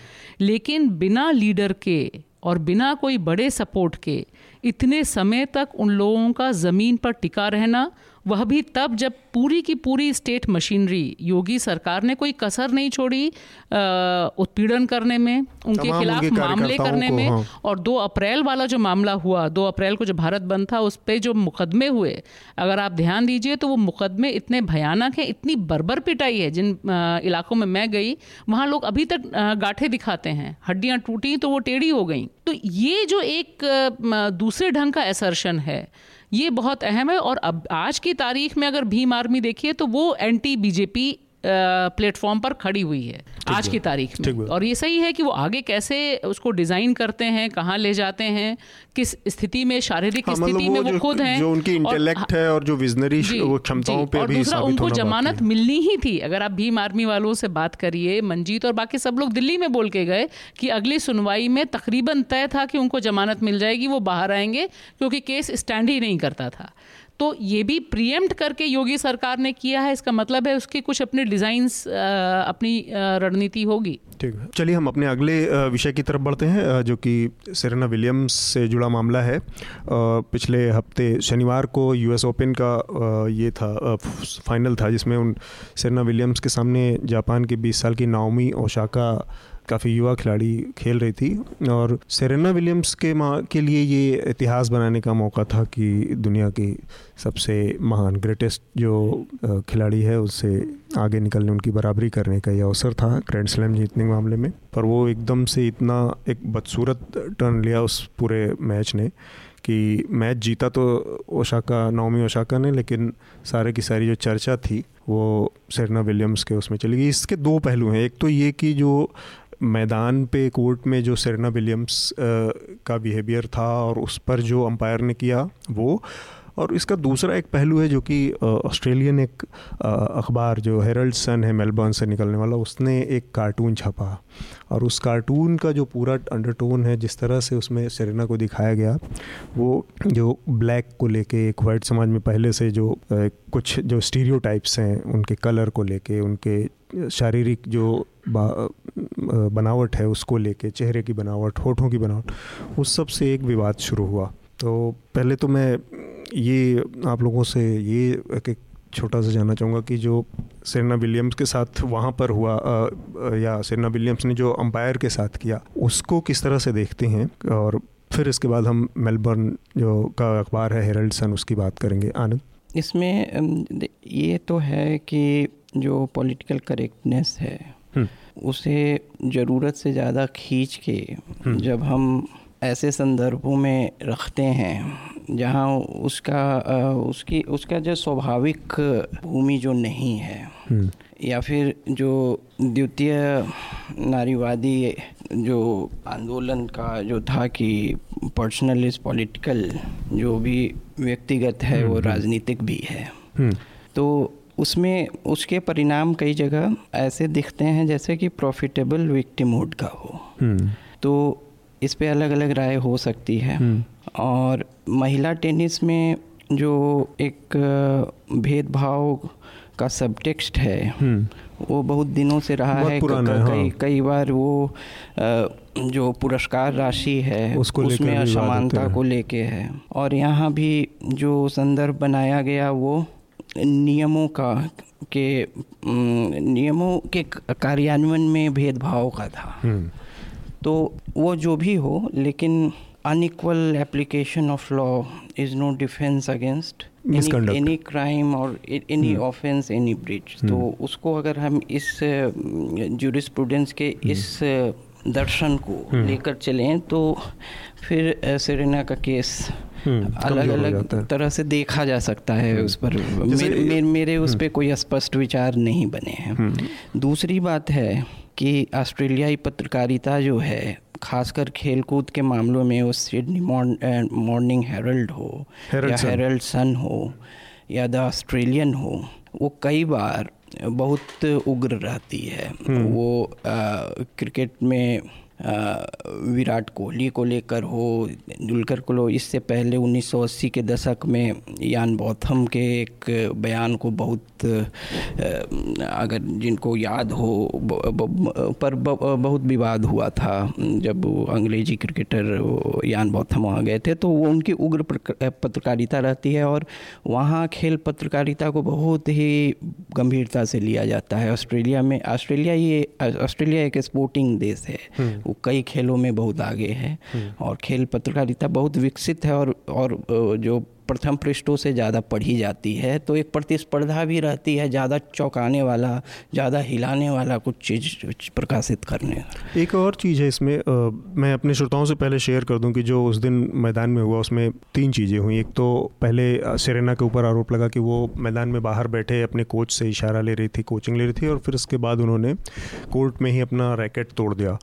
लेकिन बिना लीडर के और बिना कोई बड़े सपोर्ट के इतने समय तक उन लोगों का ज़मीन पर टिका रहना वह भी तब जब पूरी की पूरी स्टेट मशीनरी योगी सरकार ने कोई कसर नहीं छोड़ी उत्पीड़न करने में उनके खिलाफ मामले करने में हाँ। और दो अप्रैल वाला जो मामला हुआ दो अप्रैल को जो भारत बंद था उस पर जो मुकदमे हुए अगर आप ध्यान दीजिए तो वो मुकदमे इतने भयानक हैं इतनी बर्बर पिटाई है जिन इलाकों में मैं गई वहाँ लोग अभी तक गाठे दिखाते हैं हड्डियाँ टूटी तो वो टेढ़ी हो गई तो ये जो एक दूसरे ढंग का एसर्शन है ये बहुत अहम है और अब आज की तारीख में अगर भीम आर्मी देखिए तो वो एंटी बीजेपी प्लेटफॉर्म पर खड़ी हुई है आज की तारीख में। और ये सही है कि वो आगे कैसे उसको डिज़ाइन करते हैं कहाँ ले जाते हैं किस स्थिति में शारीरिक हाँ, मतलब स्थिति में वो खुद हैं जो उनकी इंटेलेक्ट है। और जो विजनरी वो क्षमताओं पे भी दूसरा उनको जमानत मिलनी ही थी। अगर आप भीम आर्मी वालों से बात करिए मंजीत और बाकी सब लोग दिल्ली में बोल के गए कि अगली सुनवाई में तकरीबन तय था कि उनको जमानत मिल जाएगी वो बाहर आएँगे क्योंकि केस स्टैंड ही नहीं करता था। तो ये भी प्रियम्प्ट करके योगी सरकार ने किया है, इसका मतलब है उसकी कुछ अपने डिज़ाइंस अपनी रणनीति होगी। ठीक है। चलिए हम अपने अगले विषय की तरफ़ बढ़ते हैं जो कि सेरेना विलियम्स से जुड़ा मामला है। पिछले हफ़्ते शनिवार को यूएस ओपन का ये था फाइनल था, जिसमें उन सेरेना विलियम्स के सामने जापान के 20 साल की नाओमी ओशाका काफ़ी युवा खिलाड़ी खेल रही थी और सेरेना विलियम्स के माँ, के लिए ये इतिहास बनाने का मौका था कि दुनिया की सबसे महान ग्रेटेस्ट जो खिलाड़ी है, उससे आगे निकलने, उनकी बराबरी करने का ये अवसर था ग्रैंड स्लैम जीतने के मामले में। पर वो एकदम से इतना एक बदसूरत टर्न लिया उस पूरे मैच ने कि मैच जीता तो ओशाका नौमी ओशाका ने, लेकिन सारे की सारी जो चर्चा थी, वो सेरना विलियम्स के उसमें चली गई। इसके दो पहलू हैं। एक तो ये कि जो मैदान पे कोर्ट में जो सेरेना विलियम्स का बिहेवियर था और उस पर जो अंपायर ने किया, वो और इसका दूसरा एक पहलू है जो कि ऑस्ट्रेलियन एक अखबार जो हेरल्ड सन है मेलबर्न से निकलने वाला, उसने एक कार्टून छपा। और उस कार्टून का जो पूरा अंडरटोन है, जिस तरह से उसमें सेरेना को दिखाया गया, वो जो ब्लैक को लेके, एक वाइट समाज में पहले से जो कुछ जो स्टीरियो हैं, उनके कलर को लेके, उनके शारीरिक जो बनावट है, उसको लेके, चेहरे की बनावट, होठों की बनावट, उस सबसे एक विवाद शुरू हुआ। तो पहले तो मैं ये आप लोगों से ये एक छोटा सा जानना चाहूँगा कि जो सेरेना विलियम्स के साथ वहाँ पर हुआ आ, या सेरेना विलियम्स ने जो अंपायर के साथ किया उसको किस तरह से देखते हैं और फिर इसके बाद हम मेलबर्न जो का अखबार है हेरल्ड सन उसकी बात करेंगे आनंद इसमें ये तो है कि जो पॉलिटिकल करेक्टनेस है हम्म। उसे ज़रूरत से ज़्यादा खींच के हम्म। जब हम ऐसे संदर्भों में रखते हैं जहाँ उसका उसकी उसका जो स्वाभाविक भूमि जो नहीं है हम्म। या फिर जो द्वितीय नारीवादी जो आंदोलन का जो था कि पर्सनल इज़ पॉलिटिकल जो भी व्यक्तिगत है वो हम्म। राजनीतिक भी है हम्म। तो उसमें उसके परिणाम कई जगह ऐसे दिखते हैं जैसे कि प्रॉफिटेबल विक्टिमहुड का हो तो इस पे अलग अलग राय हो सकती है हम्म। और महिला टेनिस में जो एक भेदभाव का सब टेक्स्ट है हम्म। वो बहुत दिनों से रहा है कई हाँ। कई बार वो जो पुरस्कार राशि है उसको उसमें असमानता को लेके है और यहाँ भी जो संदर्भ बनाया गया वो नियमों का के नियमों के कार्यान्वयन में भेदभाव का था हम्म। तो वो जो भी हो लेकिन unequal application of law is no defence against any crime और एनी ऑफेंस एनी ब्रिज तो उसको अगर हम इस जूरिस्प्रूडेंस के hmm. इस दर्शन को hmm. लेकर चलें तो फिर सेरेना का केस hmm. अलग अलग तरह से देखा जा सकता है उस पर। मेरे, मेरे, मेरे उस पर कोई स्पष्ट विचार नहीं बने हैं। दूसरी बात है कि ऑस्ट्रेलियाई पत्रकारिता जो है खासकर खेलकूद के मामलों में वो सिडनी मॉर्निंग हेरल्ड हो या हेरल्ड सन हो या द ऑस्ट्रेलियन हो वो कई बार बहुत उग्र रहती है हम्म। वो आ, क्रिकेट में विराट कोहली को लेकर हो, दुलकर को लो, इससे पहले 1980 के दशक में यान बौथम के एक बयान को बहुत अगर जिनको याद हो पर बहुत विवाद हुआ था, जब अंग्रेज़ी क्रिकेटर यान बौथम वहाँ गए थे तो वो उनकी उग्र पत्रकारिता रहती है और वहाँ खेल पत्रकारिता को बहुत ही गंभीरता से लिया जाता है ऑस्ट्रेलिया में, ऑस्ट्रेलिया ये, ऑस्ट्रेलिया एक स्पोर्टिंग देश है हम्म। वो कई खेलों में बहुत आगे है हम्म। और खेल पत्रकारिता बहुत विकसित है और और जो प्रथम पृष्ठों से ज़्यादा पढ़ी जाती है तो एक प्रतिस्पर्धा भी रहती है ज़्यादा चौंकाने वाला ज़्यादा हिलाने वाला कुछ चीज़ प्रकाशित करने। एक और चीज़ है इसमें आ, मैं अपने श्रोताओं से पहले शेयर कर दूँ कि जो उस दिन मैदान में हुआ उसमें तीन चीज़ें हुई। एक तो पहले सेरेना के ऊपर आरोप लगा कि वो मैदान में बाहर बैठे अपने कोच से इशारा ले रही थी कोचिंग ले रही थी और फिर उसके बाद उन्होंने कोर्ट में ही अपना रैकेट तोड़ दिया।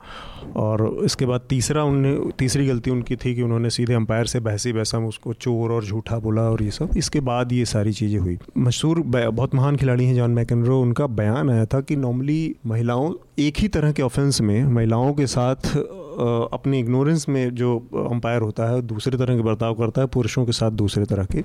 और इसके बाद तीसरा उनने तीसरी गलती उनकी थी कि उन्होंने सीधे अंपायर से बहसी बहसा उसको चोर और झूठा बोला और ये सब। इसके बाद ये सारी चीज़ें हुई। मशहूर बहुत महान खिलाड़ी हैं जॉन मैकनरो। उनका बयान आया था कि नॉर्मली महिलाओं एक ही तरह के ऑफेंस में महिलाओं के साथ अपनी इग्नोरेंस में जो अंपायर होता है, दूसरे तरह के बर्ताव करता है, पुरुषों के साथ दूसरे तरह के।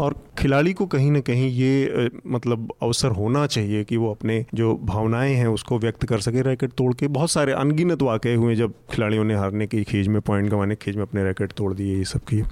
और खिलाड़ी को कहीं ना कहीं ये मतलब अवसर होना चाहिए कि वो अपने जो भावनाएँ हैं, उसको व्यक्त कर सके रैकेट तोड़ के। बहुत सारे अनगिनत वाक़े हुए जब खिलाड़ियों ने हारने की, खीज में पॉइंट गंवाने खीज में अपने रैकेट तोड़ दिए, ये सब किए।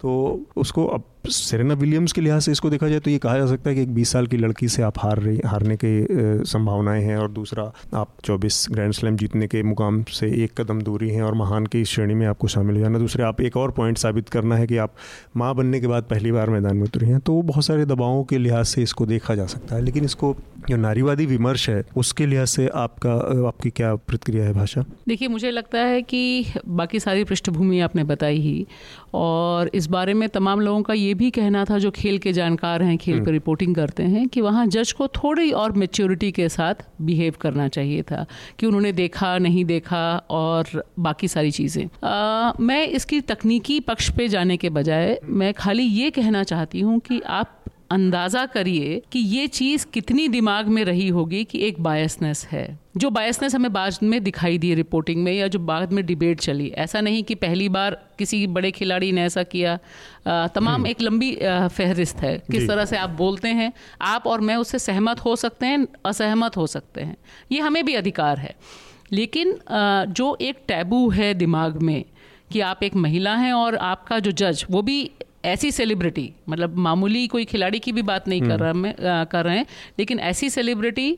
तो उसको अब सेरेना विलियम्स के लिहाज से इसको देखा जाए तो ये कहा जा सकता है कि एक 20 साल की लड़की से आप हार रही, हारने के संभावनाएँ हैं और दूसरा, आप 24 ग्रैंड स्लैम जीतने के मुकाम से एक कदम दूरी हैं और महान की श्रेणी में आपको शामिल हो जाना। दूसरे, आप एक और पॉइंट साबित करना है कि आप माँ बनने के बाद पहली बार मैदान में उतरी हैं तो बहुत सारे दबावों के लिहाज से इसको देखा जा सकता है। लेकिन इसको जो नारीवादी विमर्श है, उसके लिहाज से आपका आपकी क्या प्रतिक्रिया है भाषा? देखिए, मुझे लगता है कि बाकी सारी पृष्ठभूमि आपने बताई ही और इस बारे में तमाम लोगों का ये भी कहना था जो खेल के जानकार हैं खेल पर रिपोर्टिंग हम्म। करते हैं कि वहाँ जज को थोड़ी और मेच्योरिटी के साथ बिहेव करना चाहिए था कि उन्होंने देखा नहीं देखा और बाकी सारी चीज़ें मैं इसकी तकनीकी पक्ष पे जाने के बजाय मैं खाली ये कहना चाहती हूँ कि आप अंदाज़ा करिए कि ये चीज़ कितनी दिमाग में रही होगी कि एक बायसनेस है। जो बायसनेस हमें बाद में दिखाई दी रिपोर्टिंग में या जो बाद में डिबेट चली। ऐसा नहीं कि पहली बार किसी बड़े खिलाड़ी ने ऐसा किया। आ, तमाम हम्म। एक लंबी फहरिस्त है। किस तरह से आप बोलते हैं आप और मैं उससे सहमत हो सकते हैं असहमत हो सकते हैं। ये हमें भी अधिकार है। लेकिन जो एक टैबू है दिमाग में कि आप एक महिला हैं और आपका जो जज वो भी ऐसी सेलिब्रिटी मतलब मामूली कोई खिलाड़ी की भी बात नहीं कर हम्म। रहा मैं कर रहे हैं लेकिन ऐसी सेलिब्रिटी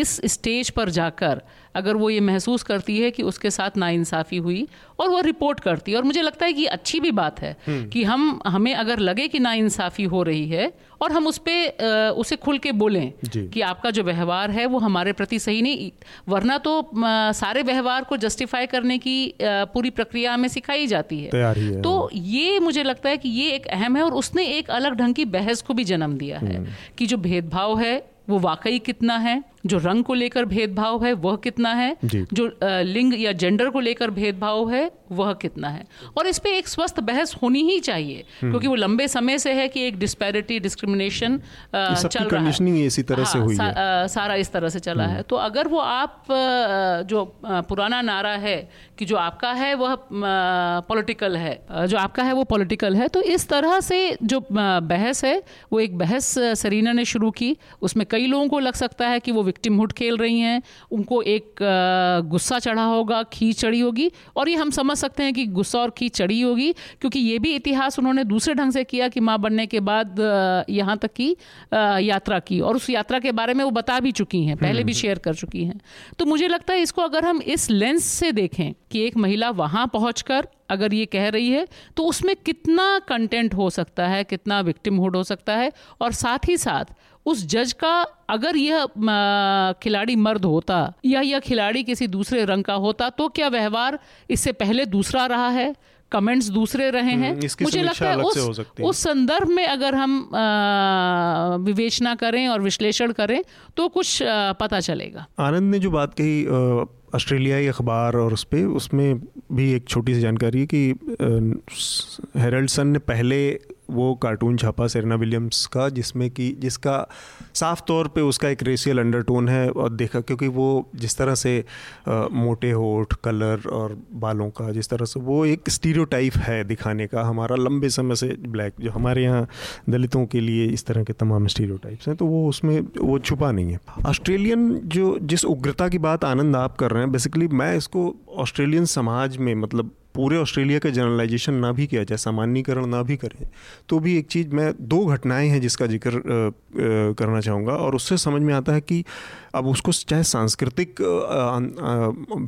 इस स्टेज पर जाकर अगर वो ये महसूस करती है कि उसके साथ नाइंसाफ़ी हुई और वो रिपोर्ट करती है और मुझे लगता है कि अच्छी भी बात है हम्म। कि हम हमें अगर लगे कि नाइंसाफ़ी हो रही है और हम उस पर उसे खुल के बोलें कि आपका जो व्यवहार है वो हमारे प्रति सही नहीं वरना तो सारे व्यवहार को जस्टिफाई करने की पूरी प्रक्रिया हमें सिखाई जाती है, है तो ये मुझे लगता है कि ये एक अहम है और उसने एक अलग ढंग की बहस को भी जन्म दिया है हम्म। कि जो भेदभाव है वो वाकई कितना है जो रंग को लेकर भेदभाव है वह कितना है जो लिंग या जेंडर को लेकर भेदभाव है वह कितना है और इस पर एक स्वस्थ बहस होनी ही चाहिए हम्म। क्योंकि वो लंबे समय से है कि एक डिस्पैरिटी डिस्क्रिमिनेशन चल रहा है इसी तरह हाँ, से हुई सा, है। सारा इस तरह से चला हम्म। है तो अगर वो आप जो पुराना नारा है कि जो आपका है वह पॉलिटिकल है जो आपका है वो पॉलिटिकल है तो इस तरह से जो बहस है वो एक बहस सरीना ने शुरू की उसमें कई लोगों को लग सकता है कि वो विक्टिमहुड खेल रही हैं उनको एक गुस्सा चढ़ा होगा खींच चढ़ी होगी और ये हम समझ सकते हैं कि गुस्सा और खींच चढ़ी होगी क्योंकि ये भी इतिहास उन्होंने दूसरे ढंग से किया कि माँ बनने के बाद यहाँ तक की यात्रा की और उस यात्रा के बारे में वो बता भी चुकी हैं पहले भी शेयर हम्म। कर चुकी हैं तो मुझे लगता है इसको अगर हम इस लेंस से देखें कि एक महिला वहाँ पहुँच अगर ये कह रही है तो उसमें कितना कंटेंट हो सकता है कितना विक्टिम हुड हो सकता है और साथ ही साथ उस जज का अगर यह खिलाड़ी मर्द होता या यह खिलाड़ी किसी दूसरे रंग का होता तो क्या व्यवहार इससे पहले दूसरा रहा है? कमेंट्स दूसरे रहे हैं? हम्म, मुझे लगता है उस उस संदर्भ में अगर हम विवेचना करें और विश्लेषण करें तो कुछ आ, पता चलेगा। आनंद ने जो बात कही ऑस्ट्रेलियाई अखबार और उस पर उसमें भी एक छोटी सी जानकारी है कि हेरल्ड सन ने पहले वो कार्टून छापा सेरेना विलियम्स का जिसमें कि जिसका साफ़ तौर पे उसका एक रेशियल अंडरटोन है और देखा क्योंकि वो जिस तरह से आ, मोटे होठ कलर और बालों का जिस तरह से वो एक स्टीरियोटाइप है दिखाने का हमारा लंबे समय से ब्लैक जो हमारे यहाँ दलितों के लिए इस तरह के तमाम स्टीरियोटाइप्स हैं तो वो उसमें वो छुपा नहीं है। ऑस्ट्रेलियन जो जिस उग्रता की बात आनंद आप कर रहे हैं बेसिकली मैं इसको ऑस्ट्रेलियन समाज में मतलब पूरे ऑस्ट्रेलिया का जनरलाइजेशन ना भी किया जाए सामान्यकरण ना भी करें तो भी एक चीज़ मैं दो घटनाएँ हैं जिसका ज़िक्र करना चाहूँगा और उससे समझ में आता है कि अब उसको चाहे सांस्कृतिक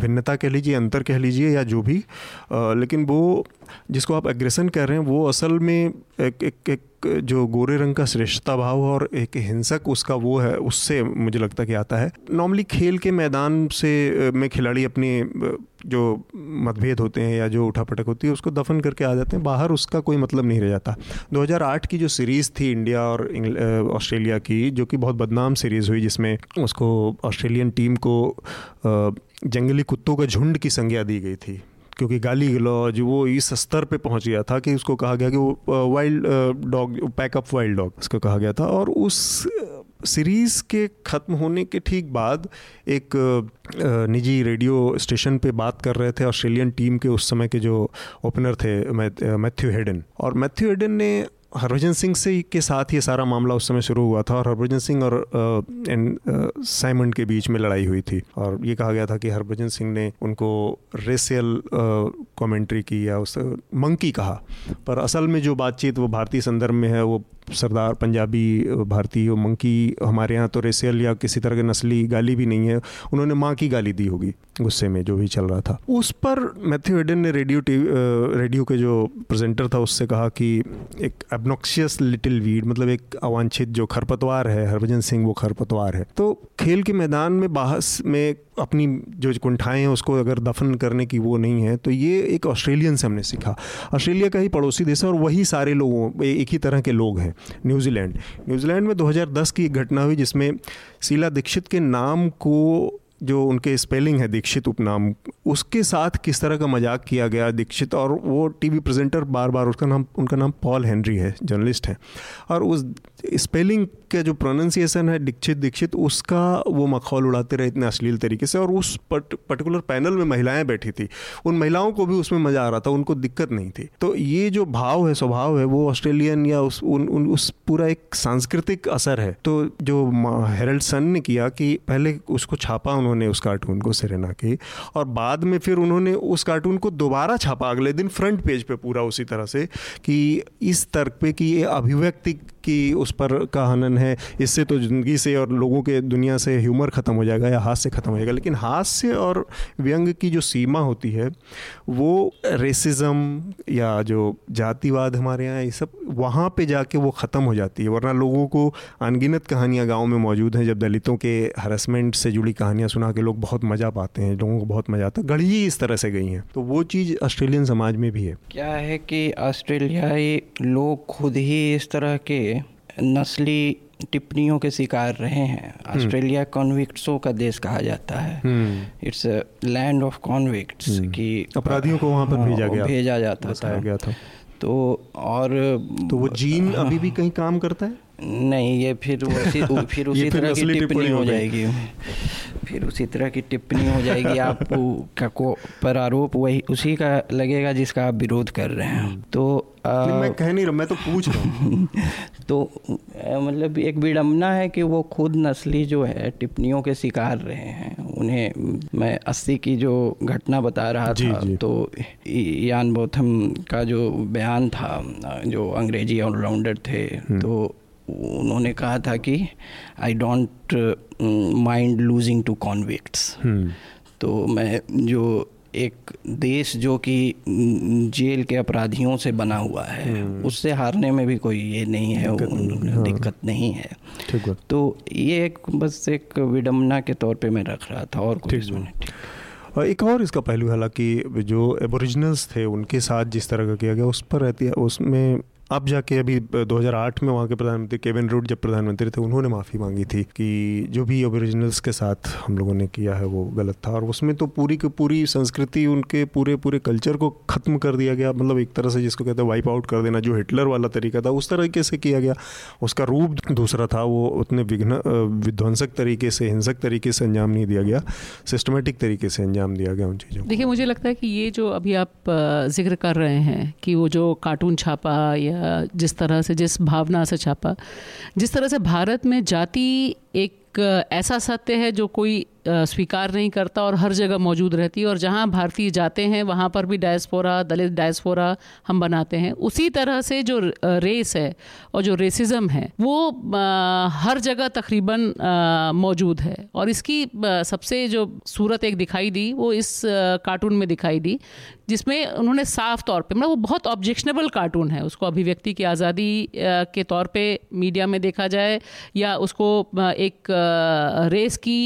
भिन्नता कह लीजिए अंतर कह लीजिए या जो भी लेकिन वो जिसको आप एग्रेसन कह रहे हैं वो असल में एक एक, एक जो गोरे रंग का श्रेष्ठता भाव और एक हिंसक उसका वो है, उससे मुझे लगता कि आता है। नॉर्मली खेल के मैदान से में खिलाड़ी अपने जो मतभेद होते हैं या जो उठापटक होती है, उसको दफन करके आ जाते हैं। बाहर उसका कोई मतलब नहीं रह जाता। 2008 की जो सीरीज़ थी इंडिया और ऑस्ट्रेलिया की, जो कि बहुत बदनाम सीरीज़ हुई, जिसमें उसको ऑस्ट्रेलियन टीम को जंगली कुत्तों का झुंड की संज्ञा दी गई थी। क्योंकि गाली गलौज, वो इस स्तर पे पहुँच गया था कि उसको कहा गया कि वो wild dog pack up wild dog उसको कहा गया था। और उस सीरीज़ के ख़त्म होने के ठीक बाद एक निजी रेडियो स्टेशन पे बात कर रहे थे ऑस्ट्रेलियन टीम के उस समय के जो ओपनर थे मैथ्यू हेडन और मैथ्यू हेडन ने हरभजन सिंह से के साथ ये सारा मामला उस समय शुरू हुआ था और हरभजन सिंह और एंड साइमंड के बीच में लड़ाई हुई थी। और ये कहा गया था कि हरभजन सिंह ने उनको रेसियल कमेंट्री की या उस, मंकी कहा। पर असल में जो बातचीत वो भारतीय संदर्भ में है, वो सरदार, पंजाबी, भारतीय, मंकी, हमारे यहाँ तो रेसियल या किसी तरह की नस्ली गाली भी नहीं है। उन्होंने माँ की गाली दी होगी, गुस्से में जो भी चल रहा था। उस पर मैथ्यू एडन ने रेडियो रेडियो के जो प्रेजेंटर था उससे कहा कि एक एबनॉक्सियस लिटिल वीड मतलब एक अवांछित जो खरपतवार है, हरभजन सिंह वो खरपतवार है। तो खेल के मैदान में बाहस में अपनी जो कुंठाएँ हैं, उसको अगर दफन करने की वो नहीं है तो ये एक ऑस्ट्रेलियन से हमने सीखा। ऑस्ट्रेलिया का ही पड़ोसी देश है और वही सारे लोगों एक ही तरह के लोग हैं, न्यूजीलैंड। न्यूजीलैंड में 2010 की एक घटना हुई, जिसमें शीला दीक्षित के नाम को जो उनके स्पेलिंग है दीक्षित उपनाम उसके साथ किस तरह का मज़ाक किया गया दीक्षित? और वो टीवी प्रेजेंटर बार बार उसका नाम उनका नाम पॉल हेनरी है जर्नलिस्ट है। और उस स्पेलिंग का जो प्रोनाउंसिएशन है दीक्षित दीक्षित उसका वो मखौल उड़ाते रहे इतने अश्लील तरीके से। और उस पट, पर्टिकुलर पैनल में महिलाएँ बैठी थी। उन महिलाओं को भी उसमें मज़ा आ रहा था उनको दिक्कत नहीं थी। तो ये जो भाव है स्वभाव है वो ऑस्ट्रेलियन या उस उन, उन उस पूरा एक सांस्कृतिक असर है। तो जो हेरल्ड सन ने किया कि पहले उसको छापा उन्होंने उस कार्टून को सेरेना की और बाद में फिर उन्होंने उस कार्टून को दोबारा छापा। अगले दिन फ्रंट पेज पे पूरा उसी तरह से कि इस तर्क पे कि ये अभिव्यक्ति की उस पर का हनन है। इससे तो ज़िंदगी से और लोगों के दुनिया से ह्यूमर ख़त्म हो जाएगा या हास्य ख़त्म हो जाएगा। लेकिन हास्य और व्यंग की जो सीमा होती है, वो रेसिज्म या जो जातिवाद हमारे यहाँ, ये सब वहाँ पे जाके वो ख़त्म हो जाती है। वरना लोगों को अनगिनत कहानियाँ गाँव में मौजूद हैं, जब दलितों के हरसमेंट से जुड़ी कहानियाँ सुना के लोग बहुत मज़ा पाते हैं, लोगों को बहुत मज़ा आता है। गढ़ी इस तरह से गई हैं। तो वो चीज़ ऑस्ट्रेलियन समाज में भी है। क्या है कि ऑस्ट्रेलियाई लोग खुद ही इस तरह के नस्ली टिप्पणियों के शिकार रहे हैं। हम्म। ऑस्ट्रेलिया कॉन्विक्ट्सों का देश कहा जाता है। इट्स लैंड ऑफ़ कॉन्विक्ट्स की अपराधियों को वहाँ पर हाँ, भेजा गया भेजा जाता था। गया था। तो और तो वो जीन अभी भी कहीं काम करता है? नहीं ये फिर उसी फिर उसी तरह की टिप्पणी हो जाएगी। फिर उसी तरह की टिप्पणी हो जाएगी। आपको का को पर आरोप वही उसी का लगेगा जिसका आप विरोध कर रहे हैं। तो आ, मैं कह नहीं रहा मैं तो पूछ रहा हूँ। तो मतलब एक विडम्बना है कि वो खुद नस्ली जो है टिप्पणियों के शिकार रहे हैं। उन्हें मैं अस्सी की जो घटना बता रहा जी, था जी. तो यान बोथम का जो बयान था जो अंग्रेज़ी ऑलराउंडर थे हम्म। तो उन्होंने कहा था कि I don't mind losing to convicts तो मैं जो एक देश जो कि जेल के अपराधियों से बना हुआ है हम्म। उससे हारने में भी कोई ये नहीं है हाँ। दिक्कत नहीं है। तो ये एक बस एक विडम्बना के तौर पे मैं रख रहा था और कुछ एक और इसका पहलू हालाँकि जो एबोरिजिनल्स थे उनके साथ जिस तरह का किया गया उस पर रहती है उसमें अब जाके अभी 2008 में वहाँ के प्रधानमंत्री केविन रूड जब प्रधानमंत्री थे, उन्होंने माफ़ी मांगी थी कि जो भी ओरिजिनल्स के साथ हम लोगों ने किया है वो गलत था। और उसमें तो पूरी की पूरी संस्कृति, उनके पूरे पूरे कल्चर को ख़त्म कर दिया गया। मतलब एक तरह से जिसको कहते हैं वाइप आउट कर देना, जो हिटलर वाला तरीका था, उस तरीके से किया गया। उसका रूप दूसरा था, वो उतने विघ्न विध्वंसक तरीके से, हिंसक तरीके से अंजाम नहीं दिया गया। सिस्टमेटिक तरीके से अंजाम दिया गया उन चीज़ों देखिए, मुझे लगता है कि ये जो अभी आप ज़िक्र कर रहे हैं कि वो जो कार्टून छापा या जिस तरह से जिस भावना से छापा जिस तरह से भारत में जाति एक ऐसा सत्य है जो कोई स्वीकार नहीं करता और हर जगह मौजूद रहती है और जहाँ भारतीय जाते हैं, वहाँ पर भी डायस्पोरा दलित डायस्पोरा हम बनाते हैं। उसी तरह से जो रेस है और जो रेसिज्म है, वो हर जगह तकरीबन मौजूद है। और इसकी सबसे जो सूरत एक दिखाई दी, वो इस कार्टून में दिखाई दी, जिसमें उन्होंने साफ़ तौर पे मतलब वो बहुत ऑब्जेक्शनेबल कार्टून है, उसको अभिव्यक्ति की आज़ादी के तौर पे मीडिया में देखा जाए या उसको एक रेस की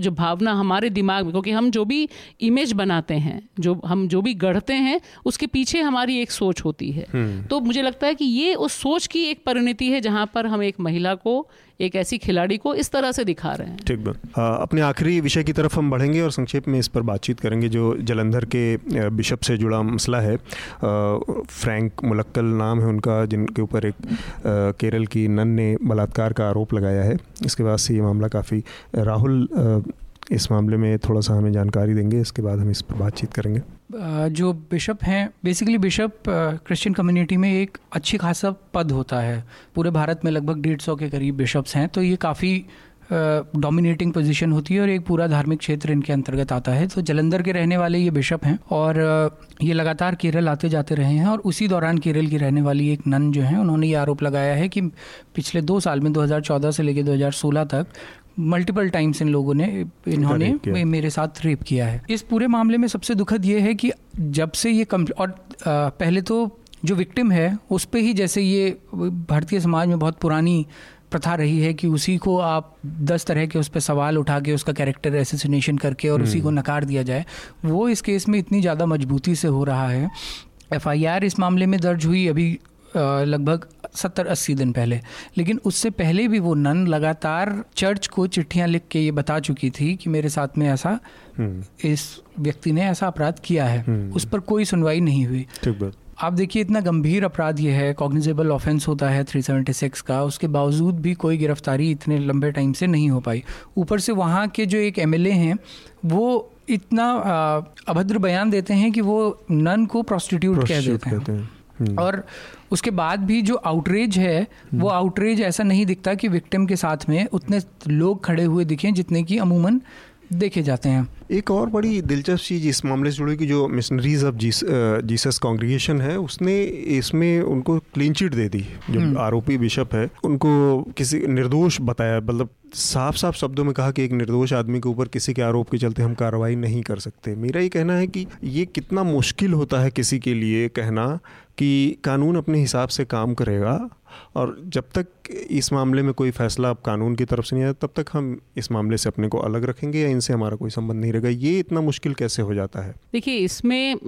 जो भावना हमारे दिमाग में क्योंकि हम जो भी इमेज बनाते हैं जो हम जो भी गढ़ते हैं उसके पीछे हमारी एक सोच होती है हम्म। तो मुझे लगता है कि ये उस सोच की एक परिणति है जहाँ पर हम एक महिला को एक ऐसी खिलाड़ी को इस तरह से दिखा रहे हैं। ठीक बात। अपने आखिरी विषय की तरफ़ हम बढ़ेंगे और संक्षेप में इस पर बातचीत करेंगे, जो जलंधर के बिशप से जुड़ा मसला है। फ्रैंक मुलक्कल नाम है उनका, जिनके ऊपर एक केरल की नन ने बलात्कार का आरोप लगाया है। इसके बाद से ये मामला काफ़ी, राहुल इस मामले में थोड़ा सा हमें जानकारी देंगे, इसके बाद हम इस पर बातचीत करेंगे। जो बिशप हैं बेसिकली बिशप क्रिश्चियन कम्युनिटी में एक अच्छी खासा पद होता है। पूरे भारत में लगभग डेढ़ सौ के करीब बिशप्स हैं तो ये काफ़ी डोमिनेटिंग पोजीशन होती है और एक पूरा धार्मिक क्षेत्र इनके अंतर्गत आता है। तो जलंधर के रहने वाले ये बिशप हैं और ये लगातार केरल आते जाते रहे हैं और उसी दौरान केरल की रहने वाली एक नन जो है, उन्होंने ये आरोप लगाया है कि पिछले दो साल में 2014 से लेकर 2016 तक मल्टीपल टाइम्स इन लोगों ने इन्होंने मेरे साथ रेप किया है। इस पूरे मामले में सबसे दुखद ये है कि जब से ये कम और आ, पहले तो जो विक्टिम है उस पर ही जैसे ये भारतीय समाज में बहुत पुरानी प्रथा रही है कि उसी को आप दस तरह के उस पर सवाल उठा के उसका कैरेक्टर एसेसिनेशन करके और उसी को हम्म। नकार दिया जाए वो इस केस में इतनी ज़्यादा मजबूती से हो रहा है। एफआईआर इस मामले में दर्ज हुई अभी लगभग सत्तर अस्सी दिन पहले लेकिन उससे पहले भी वो नन लगातार चर्च को चिट्ठियाँ लिख के ये बता चुकी थी कि मेरे साथ में ऐसा हम्म। इस व्यक्ति ने ऐसा अपराध किया है हम्म। उस पर कोई सुनवाई नहीं हुई आप देखिए इतना गंभीर अपराध ये है कॉग्निजेबल ऑफेंस होता है 376 का उसके बावजूद भी कोई गिरफ्तारी इतने लंबे टाइम से नहीं हो पाई ऊपर से वहाँ के जो एक एमएलए हैं वो इतना अभद्र बयान देते हैं कि वो नन को प्रोस्टिट्यूट कह देते हैं। और उसके बाद भी जो आउटरेज है वो आउटरेज हम्म। ऐसा नहीं दिखता कि विक्टिम के साथ में उतने लोग खड़े हुए दिखें जितने की अमूमन देखे जाते हैं एक और बड़ी दिलचस्प चीज़ इस मामले से जुड़ी कि जो मिशनरीज ऑफ़ जीस, जीसस कांग्रेगेशन है उसने इसमें उनको क्लीन चिट दे दी जो हम्म। आरोपी बिशप है उनको किसी निर्दोष बताया मतलब साफ़ साफ़ शब्दों में कहा कि एक निर्दोष आदमी के ऊपर किसी के आरोप के चलते हम कार्रवाई नहीं कर सकते मेरा ये कहना है कि ये कितना मुश्किल होता है किसी के लिए कहना कि कानून अपने हिसाब से काम करेगा और जब तक इस मामले में कोई फैसला अब कानून की तरफ़ से नहीं आया, तब तक हम इस मामले से अपने को अलग रखेंगे या इनसे हमारा कोई संबंध नहीं रहेगा? ये इतना मुश्किल कैसे हो जाता है? देखिए, इसमें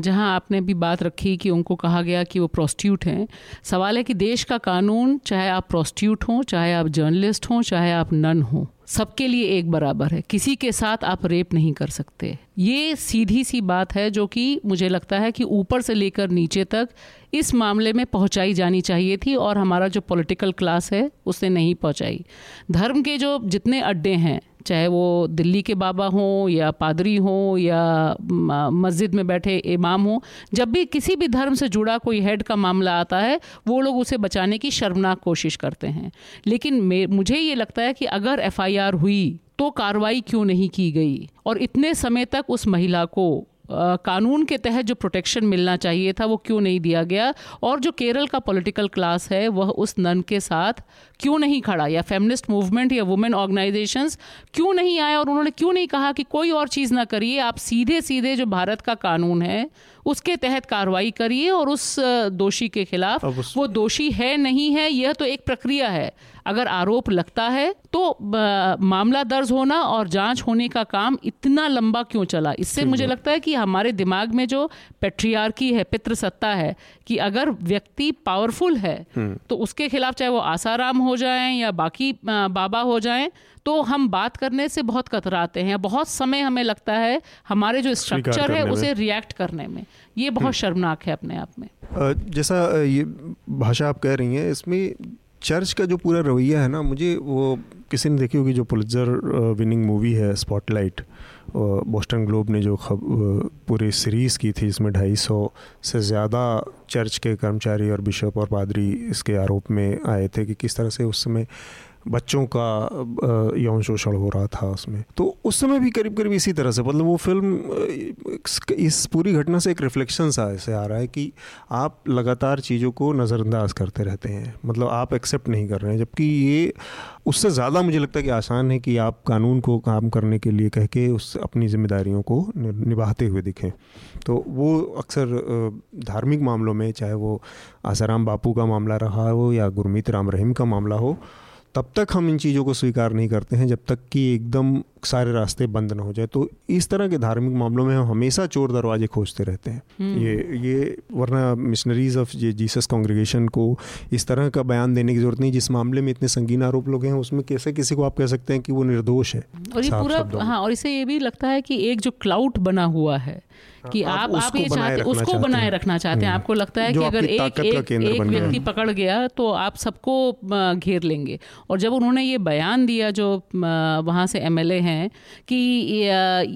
जहाँ आपने भी बात रखी कि उनको कहा गया कि वो प्रोस्टिट्यूट हैं, सवाल है कि देश का कानून, चाहे आप प्रोस्टिट्यूट हों, चाहे आप जर्नलिस्ट हों, चाहे आप नन हों सबके लिए एक बराबर है। किसी के साथ आप रेप नहीं कर सकते। ये सीधी सी बात है जो कि मुझे लगता है कि ऊपर से लेकर नीचे तक इस मामले में पहुंचाई जानी चाहिए थी और हमारा जो पॉलिटिकल क्लास है, उसने नहीं पहुंचाई। धर्म के जो जितने अड्डे हैं चाहे वो दिल्ली के बाबा हों या पादरी हों या मस्जिद में बैठे इमाम हों, जब भी किसी भी धर्म से जुड़ा कोई हेड का मामला आता है, वो लोग उसे बचाने की शर्मनाक कोशिश करते हैं। लेकिन मुझे ये लगता है कि अगर एफआईआर हुई तो कार्रवाई क्यों नहीं की गई? और इतने समय तक उस महिला को कानून के तहत जो प्रोटेक्शन मिलना चाहिए था, वो क्यों नहीं दिया गया? और जो केरल का पॉलिटिकल क्लास है, वह उस नन के साथ क्यों नहीं खड़ा? या फेमिनिस्ट मूवमेंट या वुमेन ऑर्गेनाइजेशंस क्यों नहीं आए? और उन्होंने क्यों नहीं कहा कि कोई और चीज़ ना करिए? आप सीधे सीधे जो भारत का कानून है उसके तहत कार्रवाई करिए और उस दोषी के खिलाफ वो दोषी है नहीं है यह तो एक प्रक्रिया है। अगर आरोप लगता है तो मामला दर्ज होना और जाँच होने का काम इतना लंबा क्यों चला? इससे मुझे लगता है कि हमारे दिमाग में जो पेट्रियार्की है पितृसत्ता है कि अगर व्यक्ति पावरफुल है हम्म। तो उसके खिलाफ चाहे वो आसाराम हो जाए या बाकी बाबा हो जाएँ तो हम बात करने से बहुत कतराते हैं। बहुत समय हमें लगता है हमारे जो स्ट्रक्चर है उसे रिएक्ट करने में। ये बहुत हम्म। शर्मनाक है अपने आप में। जैसा ये भाषा आप कह रही हैं इसमें चर्च का जो पूरा रवैया है ना मुझे वो किसी ने देखी होगी जो पुलिसर विनिंग मूवी है स्पॉटलाइट बोस्टन ग्लोब ने जो खब पूरी सीरीज़ की थी इसमें ढाई सौ से ज़्यादा चर्च के कर्मचारी और बिशप और पादरी इसके आरोप में आए थे कि किस तरह से उस समय बच्चों का यौन शोषण हो रहा था उसमें। तो उस समय भी करीब करीब इसी तरह से मतलब वो फ़िल्म इस पूरी घटना से एक रिफ्लेक्शन सा ऐसे आ रहा है कि आप लगातार चीज़ों को नज़रअंदाज करते रहते हैं। मतलब आप एक्सेप्ट नहीं कर रहे हैं, जबकि ये, उससे ज़्यादा मुझे लगता है कि आसान है कि आप कानून को काम करने के लिए कह के उस, अपनी जिम्मेदारियों को निभाते हुए दिखें। तो वो अक्सर धार्मिक मामलों में, चाहे वो आसाराम बापू का मामला रहा हो या गुरमीत राम रहीम का मामला हो तब तक हम इन चीज़ों को स्वीकार नहीं करते हैं जब तक कि एकदम सारे रास्ते बंद ना हो जाए। तो इस तरह के धार्मिक मामलों में हम हमेशा चोर दरवाजे खोजते रहते हैं। हम्म। ये ये वरना मिशनरीज ऑफ़ ये जीसस कांग्रेगेशन को इस तरह का बयान देने की ज़रूरत नहीं जिस मामले में इतने संगीन आरोप लोग हैं उसमें कैसे किसी को आप कह सकते हैं कि वो निर्दोष है? और ये पूरा हाँ और इसे ये भी लगता है कि एक जो क्लाउट बना हुआ है कि आप आप ये चाहते उसको बनाए रखना चाहते हैं। हम्म। आपको लगता है कि अगर एक एक, एक व्यक्ति पकड़ गया तो आप सबको घेर लेंगे। और जब उन्होंने ये बयान दिया जो वहाँ से एमएलए हैं कि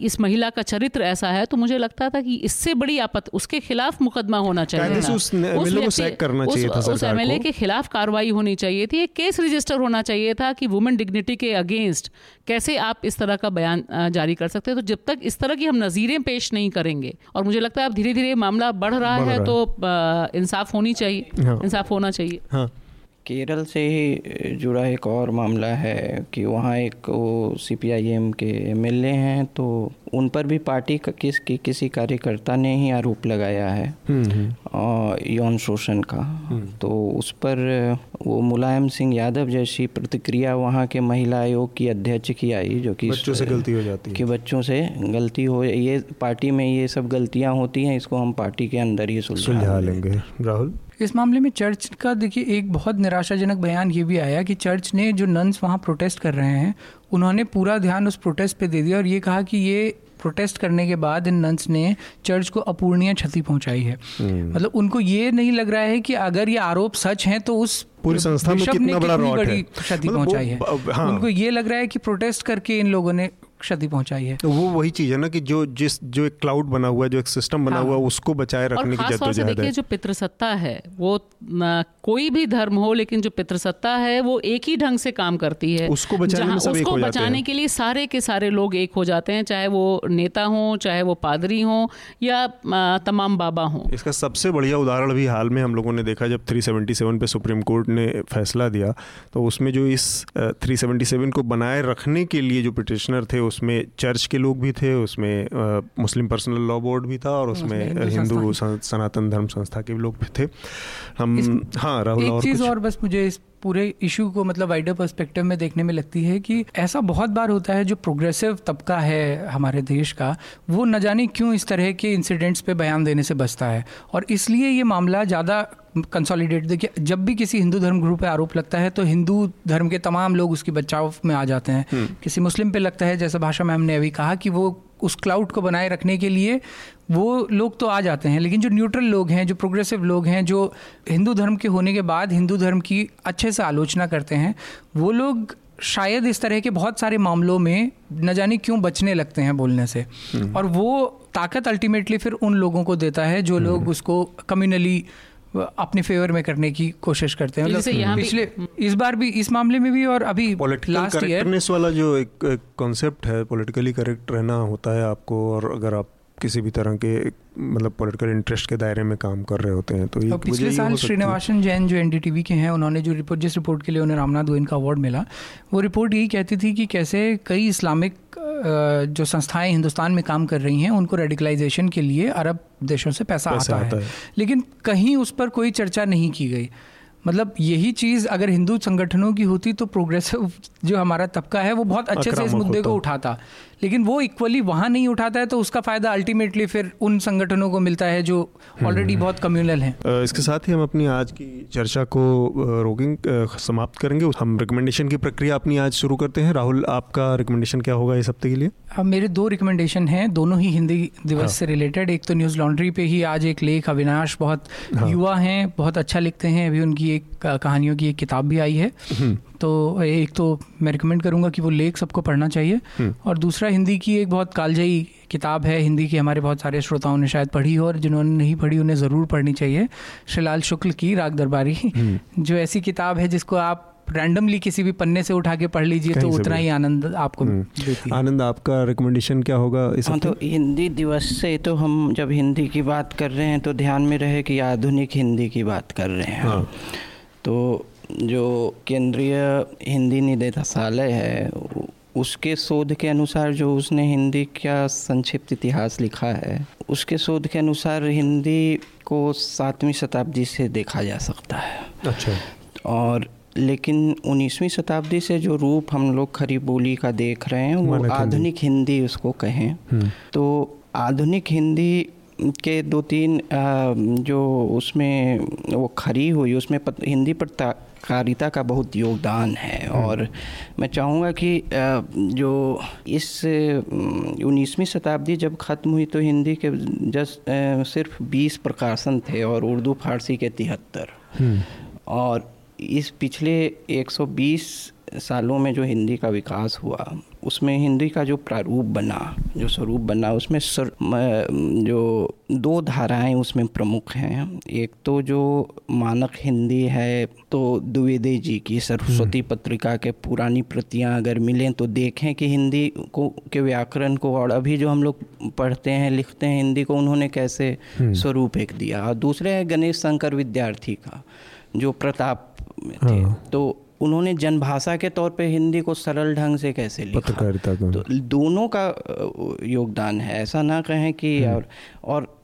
इस महिला का चरित्र ऐसा है तो मुझे लगता था कि इससे बड़ी आपत्ति उसके खिलाफ मुकदमा होना चाहिए था। उस, उस, उस एमएलए के। खिलाफ कार्रवाई होनी चाहिए थी एक केस रजिस्टर होना चाहिए था कि वुमेन डिग्निटी के अगेंस्ट कैसे आप इस तरह का बयान जारी कर सकते हैं। तो जब तक इस तरह की हम नज़ीरें पेश नहीं करेंगे और मुझे लगता है अब धीरे धीरे मामला बढ़ रहा बढ़ है रहा तो इंसाफ होनी चाहिए हाँ। इंसाफ होना चाहिए। हाँ। केरल से ही जुड़ा एक और मामला है कि वहाँ एक वो सी पी आई एम के एम एल ए हैं तो उन पर भी पार्टी का किस की किसी कार्यकर्ता ने ही आरोप लगाया है। हम्म, हम्म। यौन शोषण का। हम्म। तो उस पर वो मुलायम सिंह यादव जैसी प्रतिक्रिया वहाँ के महिला आयोग की अध्यक्ष की आई जो कि बच्चों से गलती हो जाती है। कि बच्चों से गलती हो ये पार्टी में ये सब गलतियाँ होती हैं इसको हम पार्टी के अंदर ही सुलझा लेंगे। राहुल? इस मामले में चर्च का देखिए एक बहुत निराशाजनक बयान ये भी आया कि चर्च ने जो नन्स वहाँ प्रोटेस्ट कर रहे हैं उन्होंने पूरा ध्यान उस प्रोटेस्ट पे दे दिया और ये कहा कि ये प्रोटेस्ट करने के बाद इन नंस ने चर्च को अपूर्णीय क्षति पहुंचाई है हम्म। मतलब उनको ये नहीं लग रहा है कि अगर ये आरोप सच हैं तो उस पूरी संस्था में कितना बड़ा क्षति मतलब पहुंचाई है हाँ। उनको ये लग रहा है कि प्रोटेस्ट करके इन लोगों ने क्षति पहुंचाई है तो वो वही चीज़ है ना कि जो जिस जो एक क्लाउड बना हुआ है जो एक सिस्टम बना हाँ। हुआ है उसको बचाए रखने की जद्दोजहद है जो पितृसत्ता है वो कोई भी धर्म हो लेकिन जो पितृसत्ता है वो एक ही ढंग से काम करती है उसको बचाने में सब उसको एक हो बचाने हैं। के लिए सारे के सारे लोग एक हो जाते हैं चाहे वो नेता हो चाहे वो पादरी हो या तमाम बाबा हो इसका सबसे बढ़िया उदाहरण भी हाल में हम लोगों ने देखा जब 377 पे सुप्रीम कोर्ट ने फैसला दिया तो उसमें जो इस 377 को बनाए रखने के लिए जो पिटिशनर थे उसमें चर्च के लोग भी थे उसमें मुस्लिम पर्सनल लॉ बोर्ड भी था और उसमें हिंदू सनातन धर्म संस्था के भी लोग भी थे। हम हाँ राहुल और चीज़ और बस मुझे इस पूरे इशू को मतलब वाइडर पर्सपेक्टिव में देखने में लगती है कि ऐसा बहुत बार होता है जो प्रोग्रेसिव तबका है हमारे देश का वो न जाने क्यों इस तरह के इंसिडेंट्स पे बयान देने से बचता है और इसलिए ये मामला ज़्यादा कंसोलिडेट देखिए जब भी किसी हिंदू धर्म ग्रुप पे आरोप लगता है तो हिंदू धर्म के तमाम लोग उसकी बचाव में आ जाते हैं हम्म। किसी मुस्लिम पे लगता है जैसा भाषा मैम ने अभी कहा कि वो उस क्लाउड को बनाए रखने के लिए वो लोग तो आ जाते हैं लेकिन जो न्यूट्रल लोग हैं जो प्रोग्रेसिव लोग हैं जो हिंदू धर्म के होने के बाद हिंदू धर्म की अच्छे से आलोचना करते हैं वो लोग शायद इस तरह के बहुत सारे मामलों में न जाने क्यों बचने लगते हैं बोलने से हम्म। और वो ताकत अल्टीमेटली फिर उन लोगों को देता है जो लोग हम्म। उसको कम्युनली अपने फेवर में करने की कोशिश करते हैं। मतलब पिछले इस बार भी इस मामले में भी और अभी लास्ट करेक्टनेस वाला जो एक कॉन्सेप्ट है पॉलिटिकली करेक्ट रहना होता है आपको और अगर आप किसी भी तरह के मतलब पॉलिटिकल इंटरेस्ट के दायरे में काम कर रहे होते हैं तो ये पिछले साल श्रीनिवासन जैन जो एनडीटीवी के हैं उन्होंने जो रिपोर्ट जिस रिपोर्ट के लिए उन्हें रामनाथ गोविंद का अवार्ड मिला वो रिपोर्ट यही कहती थी कि कैसे कई इस्लामिक जो संस्थाएँ हिंदुस्तान में काम कर रही हैं उनको रेडिकलाइजेशन के लिए अरब देशों से पैसा, पैसा आता, आता है।, है लेकिन कहीं उस पर कोई चर्चा नहीं की गई। मतलब यही चीज़ अगर हिंदू संगठनों की होती तो प्रोग्रेसिव जो हमारा तबका है वो बहुत अच्छे से इस मुद्दे को उठाता। लेकिन वो इक्वली वहाँ नहीं उठाता है तो उसका फ़ायदा अल्टीमेटली फिर उन संगठनों को मिलता है जो ऑलरेडी हम्म। बहुत कम्युनल हैं इसके साथ ही हम अपनी आज की चर्चा को रोकेंगे समाप्त करेंगे हम रिकमेंडेशन की प्रक्रिया अपनी आज शुरू करते हैं राहुल आपका रिकमेंडेशन क्या होगा इस हफ़्ते के लिए अब मेरे दो रिकमेंडेशन हैं दोनों ही हिंदी दिवस हाँ। से रिलेटेड एक तो न्यूज़ लॉन्ड्री पे ही आज एक लेख अविनाश बहुत हाँ। युवा हैं बहुत अच्छा लिखते हैं अभी उनकी एक कहानियों की एक किताब भी आई है हम्म। तो एक तो मैं रिकमेंड करूँगा कि वो लेख सबको पढ़ना चाहिए हम्म। और दूसरा हिंदी की एक बहुत कालजयी किताब है हिंदी की हमारे बहुत सारे श्रोताओं ने शायद पढ़ी हो और जिन्होंने नहीं पढ़ी उन्हें ज़रूर पढ़नी चाहिए श्रीलाल शुक्ल की राग दरबारी हम्म। जो ऐसी किताब है जिसको आप रैंडमली किसी भी पन्ने से उठा के पढ़ लीजिए तो उतना ही आनंद आपको हम्म। आनंद आपका रिकमेंडेशन क्या होगा इस हाँ तो हिंदी दिवस से तो हम जब हिंदी की बात कर रहे हैं तो ध्यान में रहे कि आधुनिक हिंदी की बात कर रहे हैं हाँ। तो जो केंद्रीय हिंदी निदेशालय है उसके शोध के अनुसार जो उसने हिंदी का संक्षिप्त इतिहास लिखा है उसके शोध के अनुसार हिंदी को सातवीं शताब्दी से देखा जा सकता है। अच्छा। और लेकिन 19वीं शताब्दी से जो रूप हम लोग खरी बोली का देख रहे हैं वो आधुनिक हिंदी उसको कहें। हम्म। तो आधुनिक हिंदी के दो तीन जो उसमें वो खरी हुई उसमें हिंदी पर कारिता का बहुत योगदान है हम्म। और मैं चाहूँगा कि जो इस उन्नीसवीं शताब्दी जब ख़त्म हुई तो हिंदी के जस्ट सिर्फ़ बीस प्रकाशन थे और उर्दू फारसी के तिहत्तर हम्म। और इस पिछले 120 सालों में जो हिंदी का विकास हुआ उसमें हिंदी का जो प्रारूप बना जो स्वरूप बना उसमें सर, जो दो धाराएँ उसमें प्रमुख हैं एक तो जो मानक हिंदी है तो द्विवेदी जी की सरस्वती हम्म। पत्रिका के पुरानी प्रतियाँ अगर मिलें तो देखें कि हिंदी को के व्याकरण को और अभी जो हम लोग पढ़ते हैं लिखते हैं हिंदी को उन्होंने कैसे हम्म। स्वरूप एक दिया और दूसरे है गणेश शंकर विद्यार्थी का जो प्रताप में थे हाँ। तो उन्होंने जनभाषा के तौर पे हिंदी को सरल ढंग से कैसे लिखा? तो दोनों का योगदान है। ऐसा ना कहें कि हम्म। और और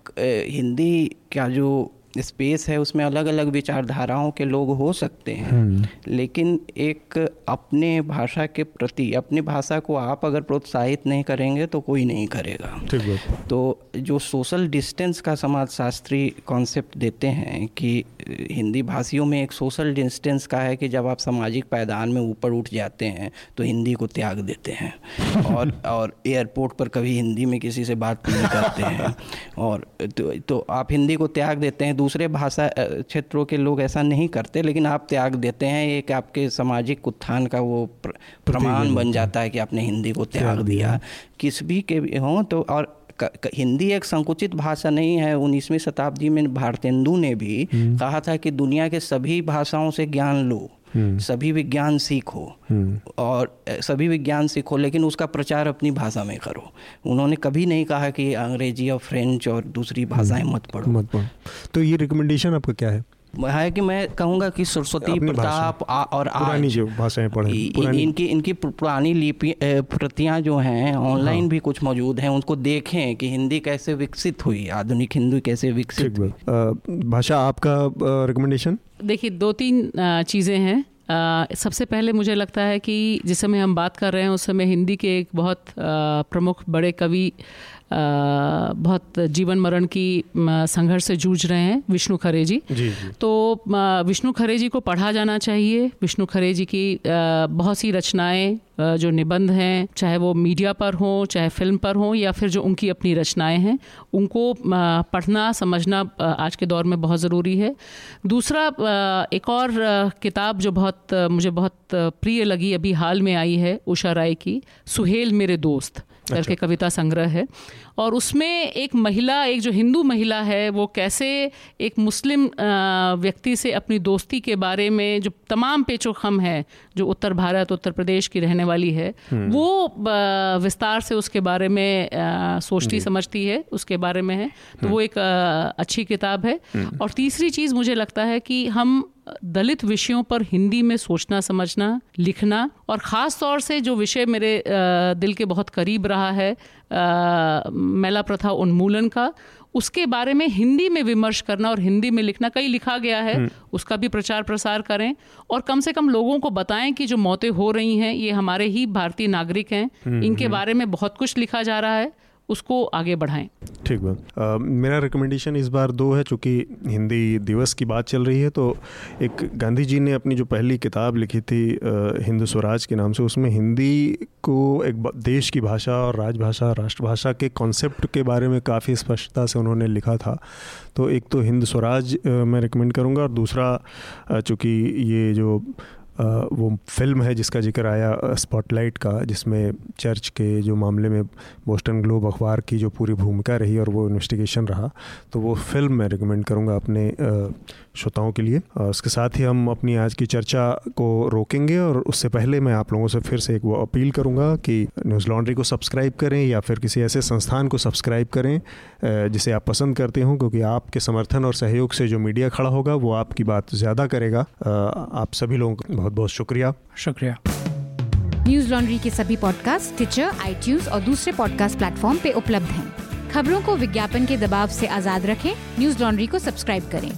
हिंदी का जो स्पेस है उसमें अलग अलग विचारधाराओं के लोग हो सकते हैं। हम्म। लेकिन एक अपने भाषा के प्रति अपनी भाषा को आप अगर प्रोत्साहित नहीं करेंगे तो कोई नहीं करेगा। तो जो सोशल डिस्टेंस का समाजशास्त्री कॉन्सेप्ट देते हैं कि हिंदी भाषियों में एक सोशल डिस्टेंस का है कि जब आप सामाजिक पायदान में ऊपर उठ जाते हैं तो हिंदी को त्याग देते हैं। और और एयरपोर्ट पर कभी हिंदी में किसी से बात नहीं करते हैं। और तो, तो आप हिंदी को त्याग देते हैं दूसरे भाषा क्षेत्रों के लोग ऐसा नहीं करते लेकिन आप त्याग देते हैं एक आपके सामाजिक उत्थान का वो प्रमाण बन जाता है कि आपने हिंदी को त्याग दिया किस भी के भी हों तो और हिंदी एक संकुचित भाषा नहीं है उन्नीसवीं शताब्दी में भारतेंदु ने भी हम्म। कहा था कि दुनिया के सभी भाषाओं से ज्ञान लो। सभी विज्ञान सीखो। हम्म। और सभी विज्ञान सीखो लेकिन उसका प्रचार अपनी भाषा में करो। उन्होंने कभी नहीं कहा कि अंग्रेज़ी और फ्रेंच और दूसरी भाषाएँ मत पढ़ो। मत पढ़ो। तो ये रिकमेंडेशन आपका क्या है? है कि मैं कहूँगा कि सरस्वती प्रताप और पुरानी जो भाषाएँ पढ़े इन, इनकी इनकी पुरानी लिपि प्रतियाँ जो हैं ऑनलाइन हाँ। भी कुछ मौजूद हैं उनको देखें कि हिंदी कैसे विकसित हुई आधुनिक हिंदी कैसे विकसित हुई। भाषा आपका रिकमेंडेशन देखिए दो तीन चीज़ें हैं। Uh, सबसे पहले मुझे लगता है कि जिस समय हम बात कर रहे हैं उस समय हिंदी के एक बहुत प्रमुख बड़े कवि बहुत जीवन मरण की संघर्ष से जूझ रहे हैं विष्णु खरे जी, जी, जी। तो विष्णु खरे जी को पढ़ा जाना चाहिए। विष्णु खरे जी की बहुत सी रचनाएँ जो निबंध हैं चाहे वो मीडिया पर हो चाहे फ़िल्म पर हो या फिर जो उनकी अपनी रचनाएँ हैं उनको पढ़ना समझना आज के दौर में बहुत ज़रूरी है। दूसरा एक और किताब जो बहुत मुझे बहुत प्रिय लगी अभी हाल में आई है उषा राय की सुहेल मेरे दोस्त। करके अच्छा। कविता संग्रह है और उसमें एक महिला एक जो हिंदू महिला है वो कैसे एक मुस्लिम व्यक्ति से अपनी दोस्ती के बारे में जो तमाम पेचोखम है जो उत्तर भारत उत्तर प्रदेश की रहने वाली है हम्म। वो विस्तार से उसके बारे में सोचती समझती है उसके बारे में है तो हम्म। वो एक अच्छी किताब है हम्म। और तीसरी चीज़ मुझे लगता है कि हम दलित विषयों पर हिंदी में सोचना समझना लिखना और ख़ास तौर से जो विषय मेरे दिल के बहुत करीब रहा है मेला प्रथा उन्मूलन का उसके बारे में हिंदी में विमर्श करना और हिंदी में लिखना कई लिखा गया है हम्म। उसका भी प्रचार प्रसार करें और कम से कम लोगों को बताएँ कि जो मौतें हो रही हैं ये हमारे ही भारतीय नागरिक हैं हम्म, इनके हम्म। बारे में बहुत कुछ लिखा जा रहा है उसको आगे बढ़ाएँ। ठीक बात। मेरा रिकमेंडेशन इस बार दो है, चूँकि हिंदी दिवस की बात चल रही है तो एक गांधी जी ने अपनी जो पहली किताब लिखी थी हिंदू स्वराज के नाम से, उसमें हिंदी को एक देश की भाषा और राजभाषा, राष्ट्रभाषा के कॉन्सेप्ट के बारे में काफ़ी स्पष्टता से उन्होंने लिखा था। तो एक तो हिंद स्वराज मैं रिकमेंड करूँगा, और दूसरा चूँकि ये जो वो फ़िल्म है जिसका ज़िक्र आया स्पॉटलाइट का, जिसमें चर्च के जो मामले में बोस्टन ग्लोब अखबार की जो पूरी भूमिका रही और वो इन्वेस्टिगेशन रहा तो वो फ़िल्म मैं रिकमेंड करूँगा अपने श्रोताओं के लिए। उसके साथ ही हम अपनी आज की चर्चा को रोकेंगे और उससे पहले मैं आप लोगों से फिर से एक वो अपील करूँगा कि न्यूज़ लॉन्ड्री को सब्सक्राइब करें या फिर किसी ऐसे संस्थान को सब्सक्राइब करें जिसे आप पसंद करते हों, क्योंकि आपके समर्थन और सहयोग से जो मीडिया खड़ा होगा, वो आपकी बात ज़्यादा करेगा। आप सभी लोगों का बहुत बहुत शुक्रिया। शुक्रिया। न्यूज़ लॉन्ड्री के सभी पॉडकास्ट ट्विटर आई और दूसरे पॉडकास्ट प्लेटफॉर्म पे उपलब्ध हैं। खबरों को विज्ञापन के दबाव से आज़ाद रखें। न्यूज़ लॉन्ड्री को सब्सक्राइब करें।